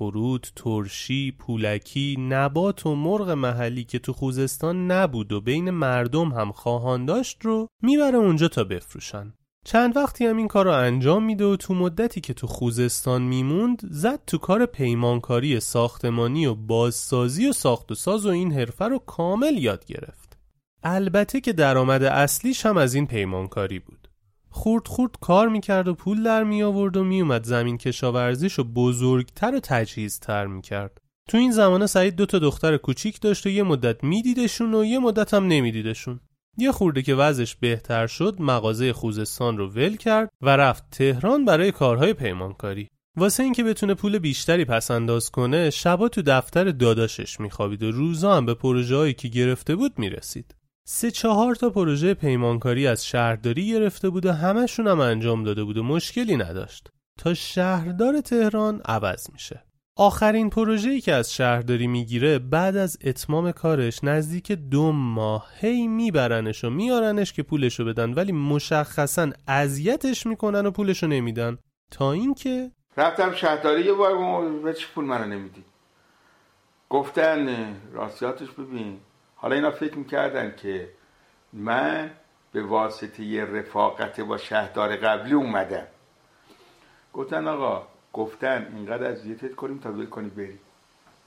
ترشی، پولکی، نبات و مرغ محلی که تو خوزستان نبود و بین مردم هم خواهان داشت رو می‌بره اونجا تا بفروشن. چند وقتی هم این کار رو انجام میده و تو مدتی که تو خوزستان میموند زد تو کار پیمانکاری ساختمانی و بازسازی و ساخت و ساز و این حرفه رو کامل یاد گرفت. البته که درآمد اصلیش هم از این پیمانکاری بود. خورد خورد کار می‌کرد و پول در می آورد و میومد زمین کشاورزیش و بزرگتر و تجهیزتر می‌کرد تو این زمانه سعید دو تا دختر کوچیک داشت و یه مدت میدیدشون و یه مدت هم نمیدیدشون یه خورده که وضعش بهتر شد مغازه خوزستان رو ول کرد و رفت تهران برای کارهای پیمانکاری. واسه اینکه بتونه پول بیشتری پس انداز کنه شبا تو دفتر داداشش میخوابید و روزا هم به پروژه که گرفته بود می‌رسید. سه چهار تا پروژه پیمانکاری از شهرداری گرفته بود و همشون هم انجام داده بود و مشکلی نداشت. تا شهردار تهران عوض میشه. آخرین پروژه‌ای که از شهرداری می‌گیره بعد از اتمام کارش نزدیک دو ماه هی میبرنش و میارنش که پولشو بدن ولی مشخصا اذیتش می‌کنن و پولشو نمیدن. تا اینکه رفتم شهرداری یه بار به پول منو نمیدی. گفتن راستیاتش ببین. حالا اینا فکر می‌کردن که من به واسطه یه رفاقت با شهردار قبلی اومدم. گفتن آقا گفتن اینقدر اذیتت کنیم تا ول کنی بریم.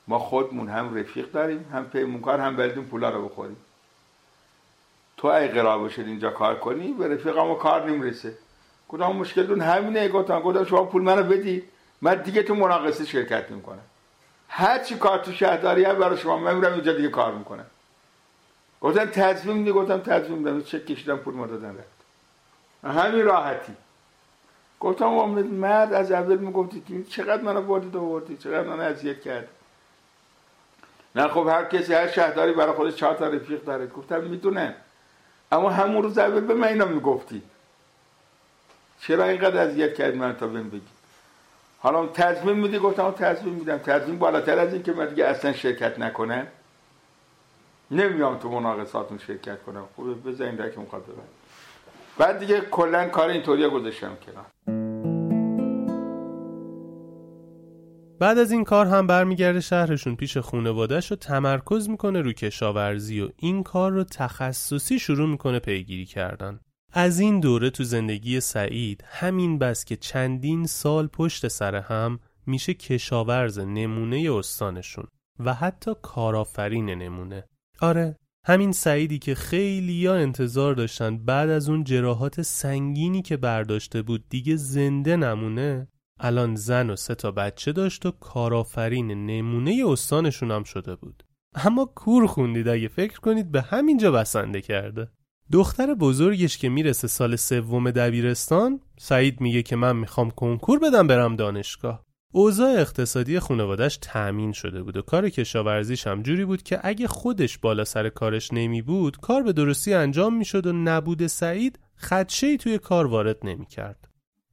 ما خودمون هم رفیق داریم هم پیمونکار هم بلدیم پولا رو بخوریم. تو ای قرار باشد اینجا کار کنی به رفیقم کار نمی‌رسه. مشکل؟ دون همینه گفتم گفتم شما پول منو بدی. من دیگه تو مناقصه شرکت می‌کنم هر چی کار تو شهرداری هم برای شما من میرم اینجا دیگه کار می‌کنم. گفتم تضمین میدی گفتم تضمین میدم چک کشیدم پول ما دادن رفت. همین راحتی. گفتم مرد از اول می‌گفتی که چقدر منو بردی آوردی چقدر منو اذیت کرد نه خب هر کسی هر شهرداری برای خودش چهار تا رفیق داره. گفتم می‌دونم. اما همون روز اول به من اینا می‌گفتی. چرا اینقدر اذیت کرد من تا بهم بگی؟ حالا تضمین میدی؟ گفتم تضمین میدم. تضمین بالاتر از این که من دیگه اصلا شرکت نکنم. نمیام تو مناقصاتون شرکت کنم. خوبه بزنین که می‌خواد ببر بعد دیگه کلا کار اینطوری گذاشتم کنار. بعد از این کار هم برمیگرده شهرشون پیش خونوادش و تمرکز می‌کنه رو کشاورزی و این کار رو تخصصی شروع می‌کنه پیگیری کردن. از این دوره تو زندگی سعید همین بس که چندین سال پشت سر هم میشه کشاورز نمونه استانشون و حتی کارآفرین نمونه. آره همین سعیدی که خیلی ها انتظار داشتن بعد از اون جراحات سنگینی که برداشته بود دیگه زنده نمونه الان زن و سه تا بچه داشت و کارآفرین نمونه استانشون هم شده بود. اما کور خوندید اگه فکر کنید به همینجا بسنده کرده. دختر بزرگش که می‌رسه سال سوم دبیرستان سعید میگه که من می‌خوام کنکور بدم برم دانشگاه. اوضاع اقتصادی خانوادش تأمین شده بود و کار کشاورزیش هم جوری بود که اگه خودش بالا سر کارش نمی بود کار به درستی انجام می‌شد و نبود سعید خدشه توی کار وارد نمی کرد.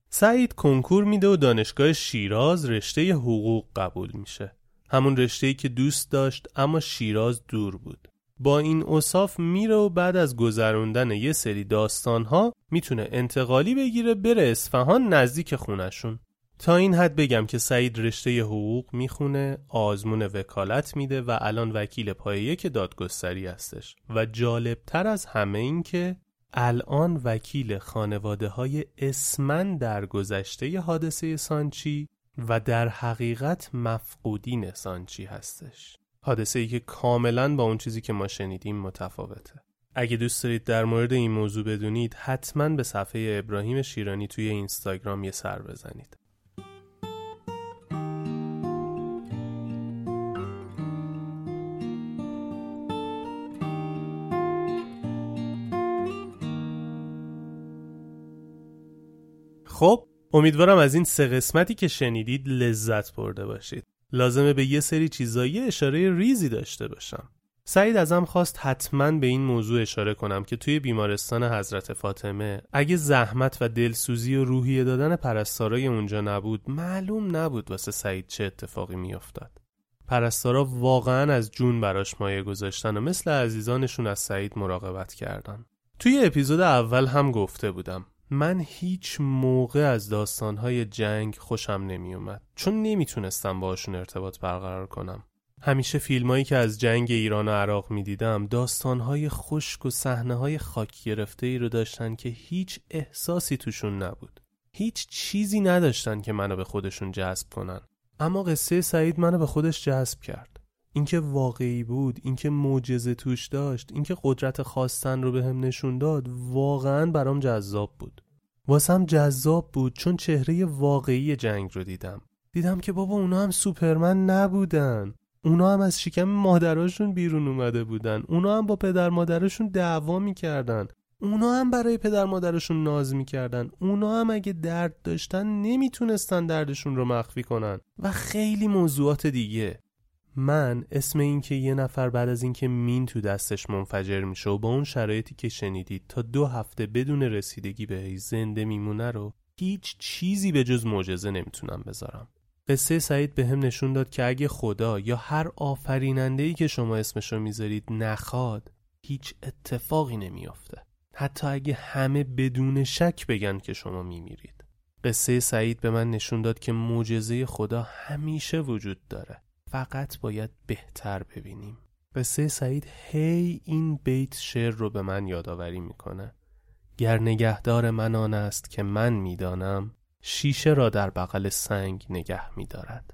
سعید کنکور میده و دانشگاه شیراز رشته حقوق قبول میشه. همون رشته که دوست داشت اما شیراز دور بود. با این اصاف میره و بعد از گذروندن یه سری داستانها می‌تونه انتقالی بگیره بره اصفهان نزدیک خونشون. تا این حد بگم که سعید رشته حقوق می‌خونه آزمون وکالت میده و الان وکیل پایه که دادگستری هستش. و جالبتر از همه این که الان وکیل خانواده های اسمن در گذشته حادثه سانچی و در حقیقت مفقودین سانچی هستش. حادثه ای که کاملا با اون چیزی که ما شنیدیم متفاوته. اگه دوست دارید در مورد این موضوع بدونید حتما به صفحه ابراهیم شیرانی توی اینستاگرام یه سر بزنید. خب امیدوارم از این سه قسمتی که شنیدید لذت برده باشید. لازمه به یه سری چیزایی اشاره ریزی داشته باشم. سعید ازم خواست حتما به این موضوع اشاره کنم که توی بیمارستان حضرت فاطمه اگه زحمت و دلسوزی و روحیه دادن پرستارای اونجا نبود معلوم نبود واسه سعید چه اتفاقی میافتاد. پرستارا واقعا از جون براش مایه گذاشتن و مثل عزیزانشون از سعید مراقبت کردن. توی اپیزود اول هم گفته بودم من هیچ موقع از داستانهای جنگ خوشم نمیومد چون نمی‌تونستم باشون ارتباط برقرار کنم. همیشه فیلمایی که از جنگ ایران و عراق می‌دیدم داستانهای خشک و صحنه های خاک گرفته ای رو داشتن که هیچ احساسی توشون نبود. هیچ چیزی نداشتن که منو به خودشون جذب کنن. اما قصه سعید منو به خودش جذب کرد. اینکه واقعی بود اینکه معجزه توش داشت اینکه قدرت خواستن رو به هم نشون داد واقعا برام جذاب بود. واسم جذاب بود چون چهره واقعی جنگ رو دیدم. دیدم که بابا اونا هم سوپرمن نبودن. اونا هم از شکم مادراشون بیرون اومده بودن. اونا هم با پدر مادرشون دعوا می‌کردن. اونا هم برای پدر مادرشون ناز می‌کردن. اونا هم اگه درد داشتن نمی‌تونستن دردشون رو مخفی کنن. و خیلی موضوعات دیگه. من اسم این که یه نفر بعد از اینکه مین تو دستش منفجر میشه و با اون شرایطی که شنیدید تا دو هفته بدون رسیدگی به زنده میمونه رو هیچ چیزی به جز معجزه نمی‌تونم بذارم. قصه سعید به هم نشون داد که اگه خدا یا هر آفریننده ای که شما اسمشو می‌ذارید نخواد هیچ اتفاقی نمیافته. حتی اگه همه بدون شک بگن که شما میمیرید. قصه سعید به من نشون داد که معجزه خدا همیشه وجود داره. فقط باید بهتر ببینیم. قصه سعید هی این بیت شعر رو به من یادآوری می‌کنه. گر نگهدار من آن است که من می‌دانم شیشه را در بغل سنگ نگه میدارد.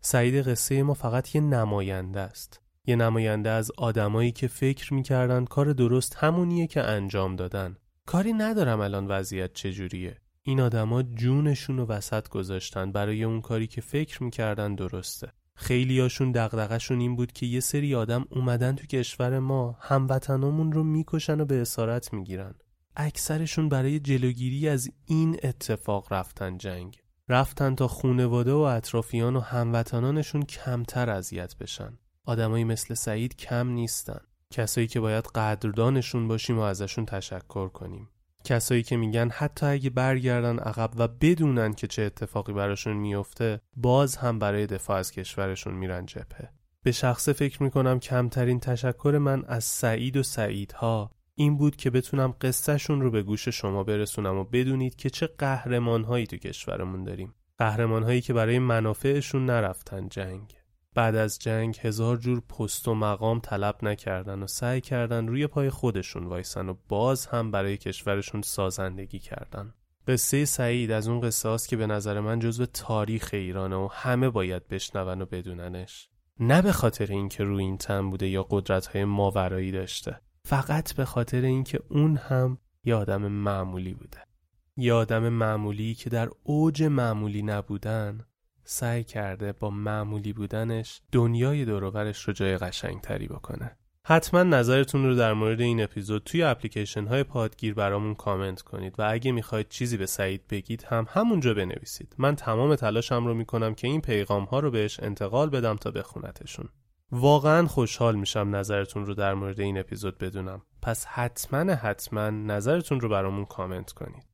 سعید قصه ما فقط یه نماینده است. یه نماینده از آدمایی که فکر می‌کردن کار درست همونیه که انجام دادن. کاری ندارم الان وضعیت چجوریه. این آدما جونشون رو وسط گذاشتن. برای اون کاری که فکر می‌کردن درسته. خیلیاشون دغدغه‌شون این بود که یه سری آدم اومدن تو کشور ما هموطنامون رو می‌کشن و به اسارت می‌گیرن. اکثرشون برای جلوگیری از این اتفاق رفتن جنگ. رفتن تا خونواده و اطرافیان و هموطنانشون کمتر اذیت بشن. آدمایی مثل سعید کم نیستن. کسایی که باید قدردانشون باشیم و ازشون تشکر کنیم. کسایی که میگن حتی اگه برگردن عقب و بدونن که چه اتفاقی براشون میفته باز هم برای دفاع از کشورشون میرن جبهه. به شخصه فکر می‌کنم کمترین تشکر من از سعید و سعیدها این بود که بتونم قصهشون رو به گوش شما برسونم و بدونید که چه قهرمانهایی تو کشورمون داریم. قهرمانهایی که برای منافعشون نرفتن جنگ. بعد از جنگ هزار جور پست و مقام طلب نکردن و سعی کردن روی پای خودشون وایسن و باز هم برای کشورشون سازندگی کردن. قصه سعید از اون قصه که به نظر من جزو تاریخ ایرانه و همه باید بشنون و بدوننش. نه به خاطر اینکه روی این تن بوده یا قدرت‌های ماورایی داشته فقط به خاطر اینکه اون هم یه آدم معمولی بوده. یه آدم معمولی که در اوج معمولی نبودن سعی کرده با معمولی بودنش دنیای دوروبرش رو جای قشنگتری بکنه. حتما نظرتون رو در مورد این اپیزود توی اپلیکیشن های پادگیر برامون کامنت کنید و اگه می‌خواید چیزی به سعید بگید هم همونجا بنویسید. من تمام تلاشم رو می‌کنم که این پیغام ها رو بهش انتقال بدم تا بخونتشون. واقعا خوشحال میشم نظرتون رو در مورد این اپیزود بدونم. پس حتما حتما نظرتون رو برامون کامنت کنید.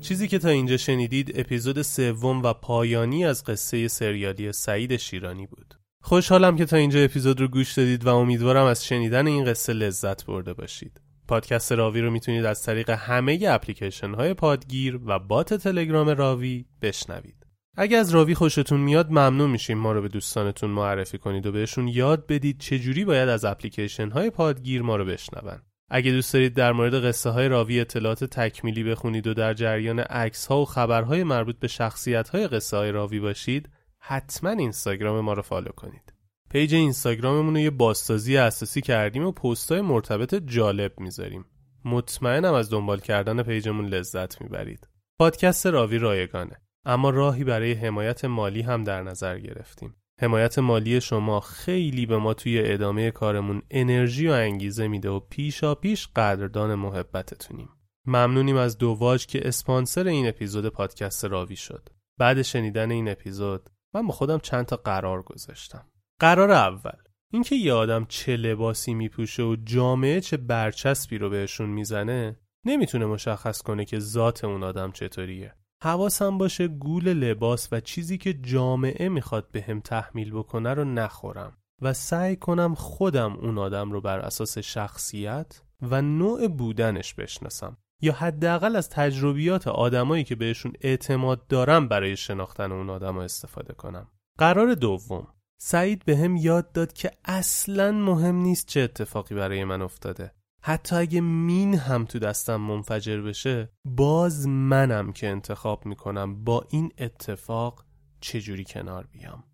چیزی که تا اینجا شنیدید اپیزود سوم و پایانی از قصه سریالی سعید شیرانی بود. خوشحالم که تا اینجا اپیزود رو گوش دادید و امیدوارم از شنیدن این قصه لذت برده باشید. پادکست راوی رو می‌تونید از طریق همه اپلیکیشن های پادگیر و بات تلگرام راوی بشنوید. اگر از راوی خوشتون میاد ممنون میشیم ما رو به دوستانتون معرفی کنید و بهشون یاد بدید چجوری باید از اپلیکیشن های پادگیر ما رو بشنون. اگه دوست دارید در مورد قصه های راوی اطلاعات تکمیلی بخونید و در جریان عکس ها و خبرهای مربوط به شخصیت های قصه های راوی باشید حتما اینستاگرام ما رو follow کنید. page اینستاگراممون رو یه بازسازی اساسی کردیم و پست های مرتبط جالب می‌ذاریم. مطمئنم از دنبال کردن page مون لذت می‌برید. پادکست راوی رایگانه اما راهی برای حمایت مالی هم در نظر گرفتیم. حمایت مالی شما خیلی به ما توی ادامه کارمون انرژی و انگیزه میده و پیشا پیش قدردان محبتتونیم. ممنونیم از دواج که اسپانسر این اپیزود پادکست راوی شد. بعد شنیدن این اپیزود من با خودم چند تا قرار گذاشتم. قرار اول اینکه یه آدم چه لباسی میپوشه و جامعه چه برچسبی رو بهشون می‌زنه نمی‌تونه مشخص کنه که ذات اون آدم چطوریه. حواسم باشه گول لباس و چیزی که جامعه می‌خواد به هم تحمیل بکنه رو نخورم و سعی کنم خودم اون آدم رو بر اساس شخصیت و نوع بودنش بشناسم. یا حداقل از تجربیات آدمایی که بهشون اعتماد دارم برای شناختن اون آدم استفاده کنم. قرار دوم سعید به هم یاد داد که اصلا مهم نیست چه اتفاقی برای من افتاده. حتی اگه مین هم تو دستم منفجر بشه باز منم که انتخاب می‌کنم با این اتفاق چجوری کنار بیام.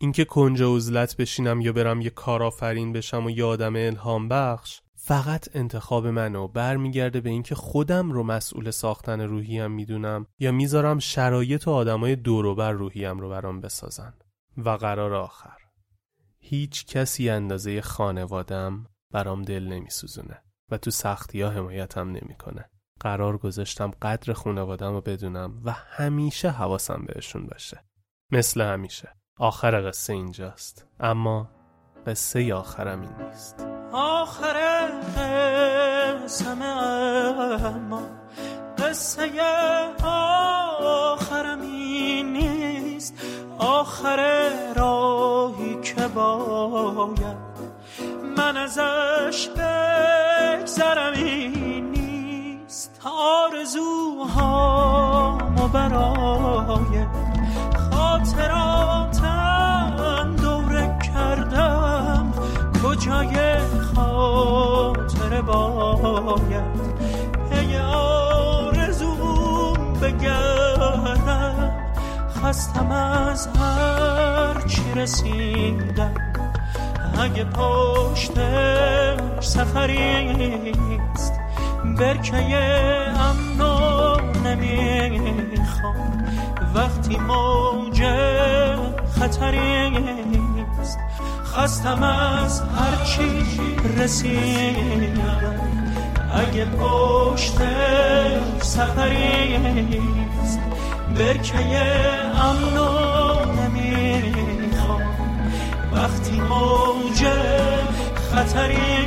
اینکه کنج عزلت بشینم یا برم یه کارآفرین بشم و یه آدم الهام بخش فقط انتخاب منه و برمیگرده به اینکه خودم رو مسئول ساختن روحیم می‌دونم یا می‌ذارم شرایط و آدمای دوروبر روحیم رو برام بسازن. و قرار آخر هیچ کسی اندازه خانوادم برام دل نمیسوزونه. و تو سختی ها حمایتم نمی‌کنه. قرار گذاشتم قدر خانوادم رو بدونم و همیشه حواسم بهشون باشه. مثل همیشه. آخر قصه اینجاست. اما قصه آخرم این نیست. آخر قسم اما قصه آخرم این نیست. آخر راهی که باید من ازش بگذرم این نیست. آرزوهامو برای خاطراتم دوره کردم. کجای خاطر باید؟ پی آرزوم بگردم. خستم از هر چی رسیدم. اگه پشت سفریست برکه امنو نمی‌خوام. وقتی موج خطریست خستم از هرچی رسیدم. اگه پشت سفریست برکه امنو نمی‌خوام وقتی موج خطری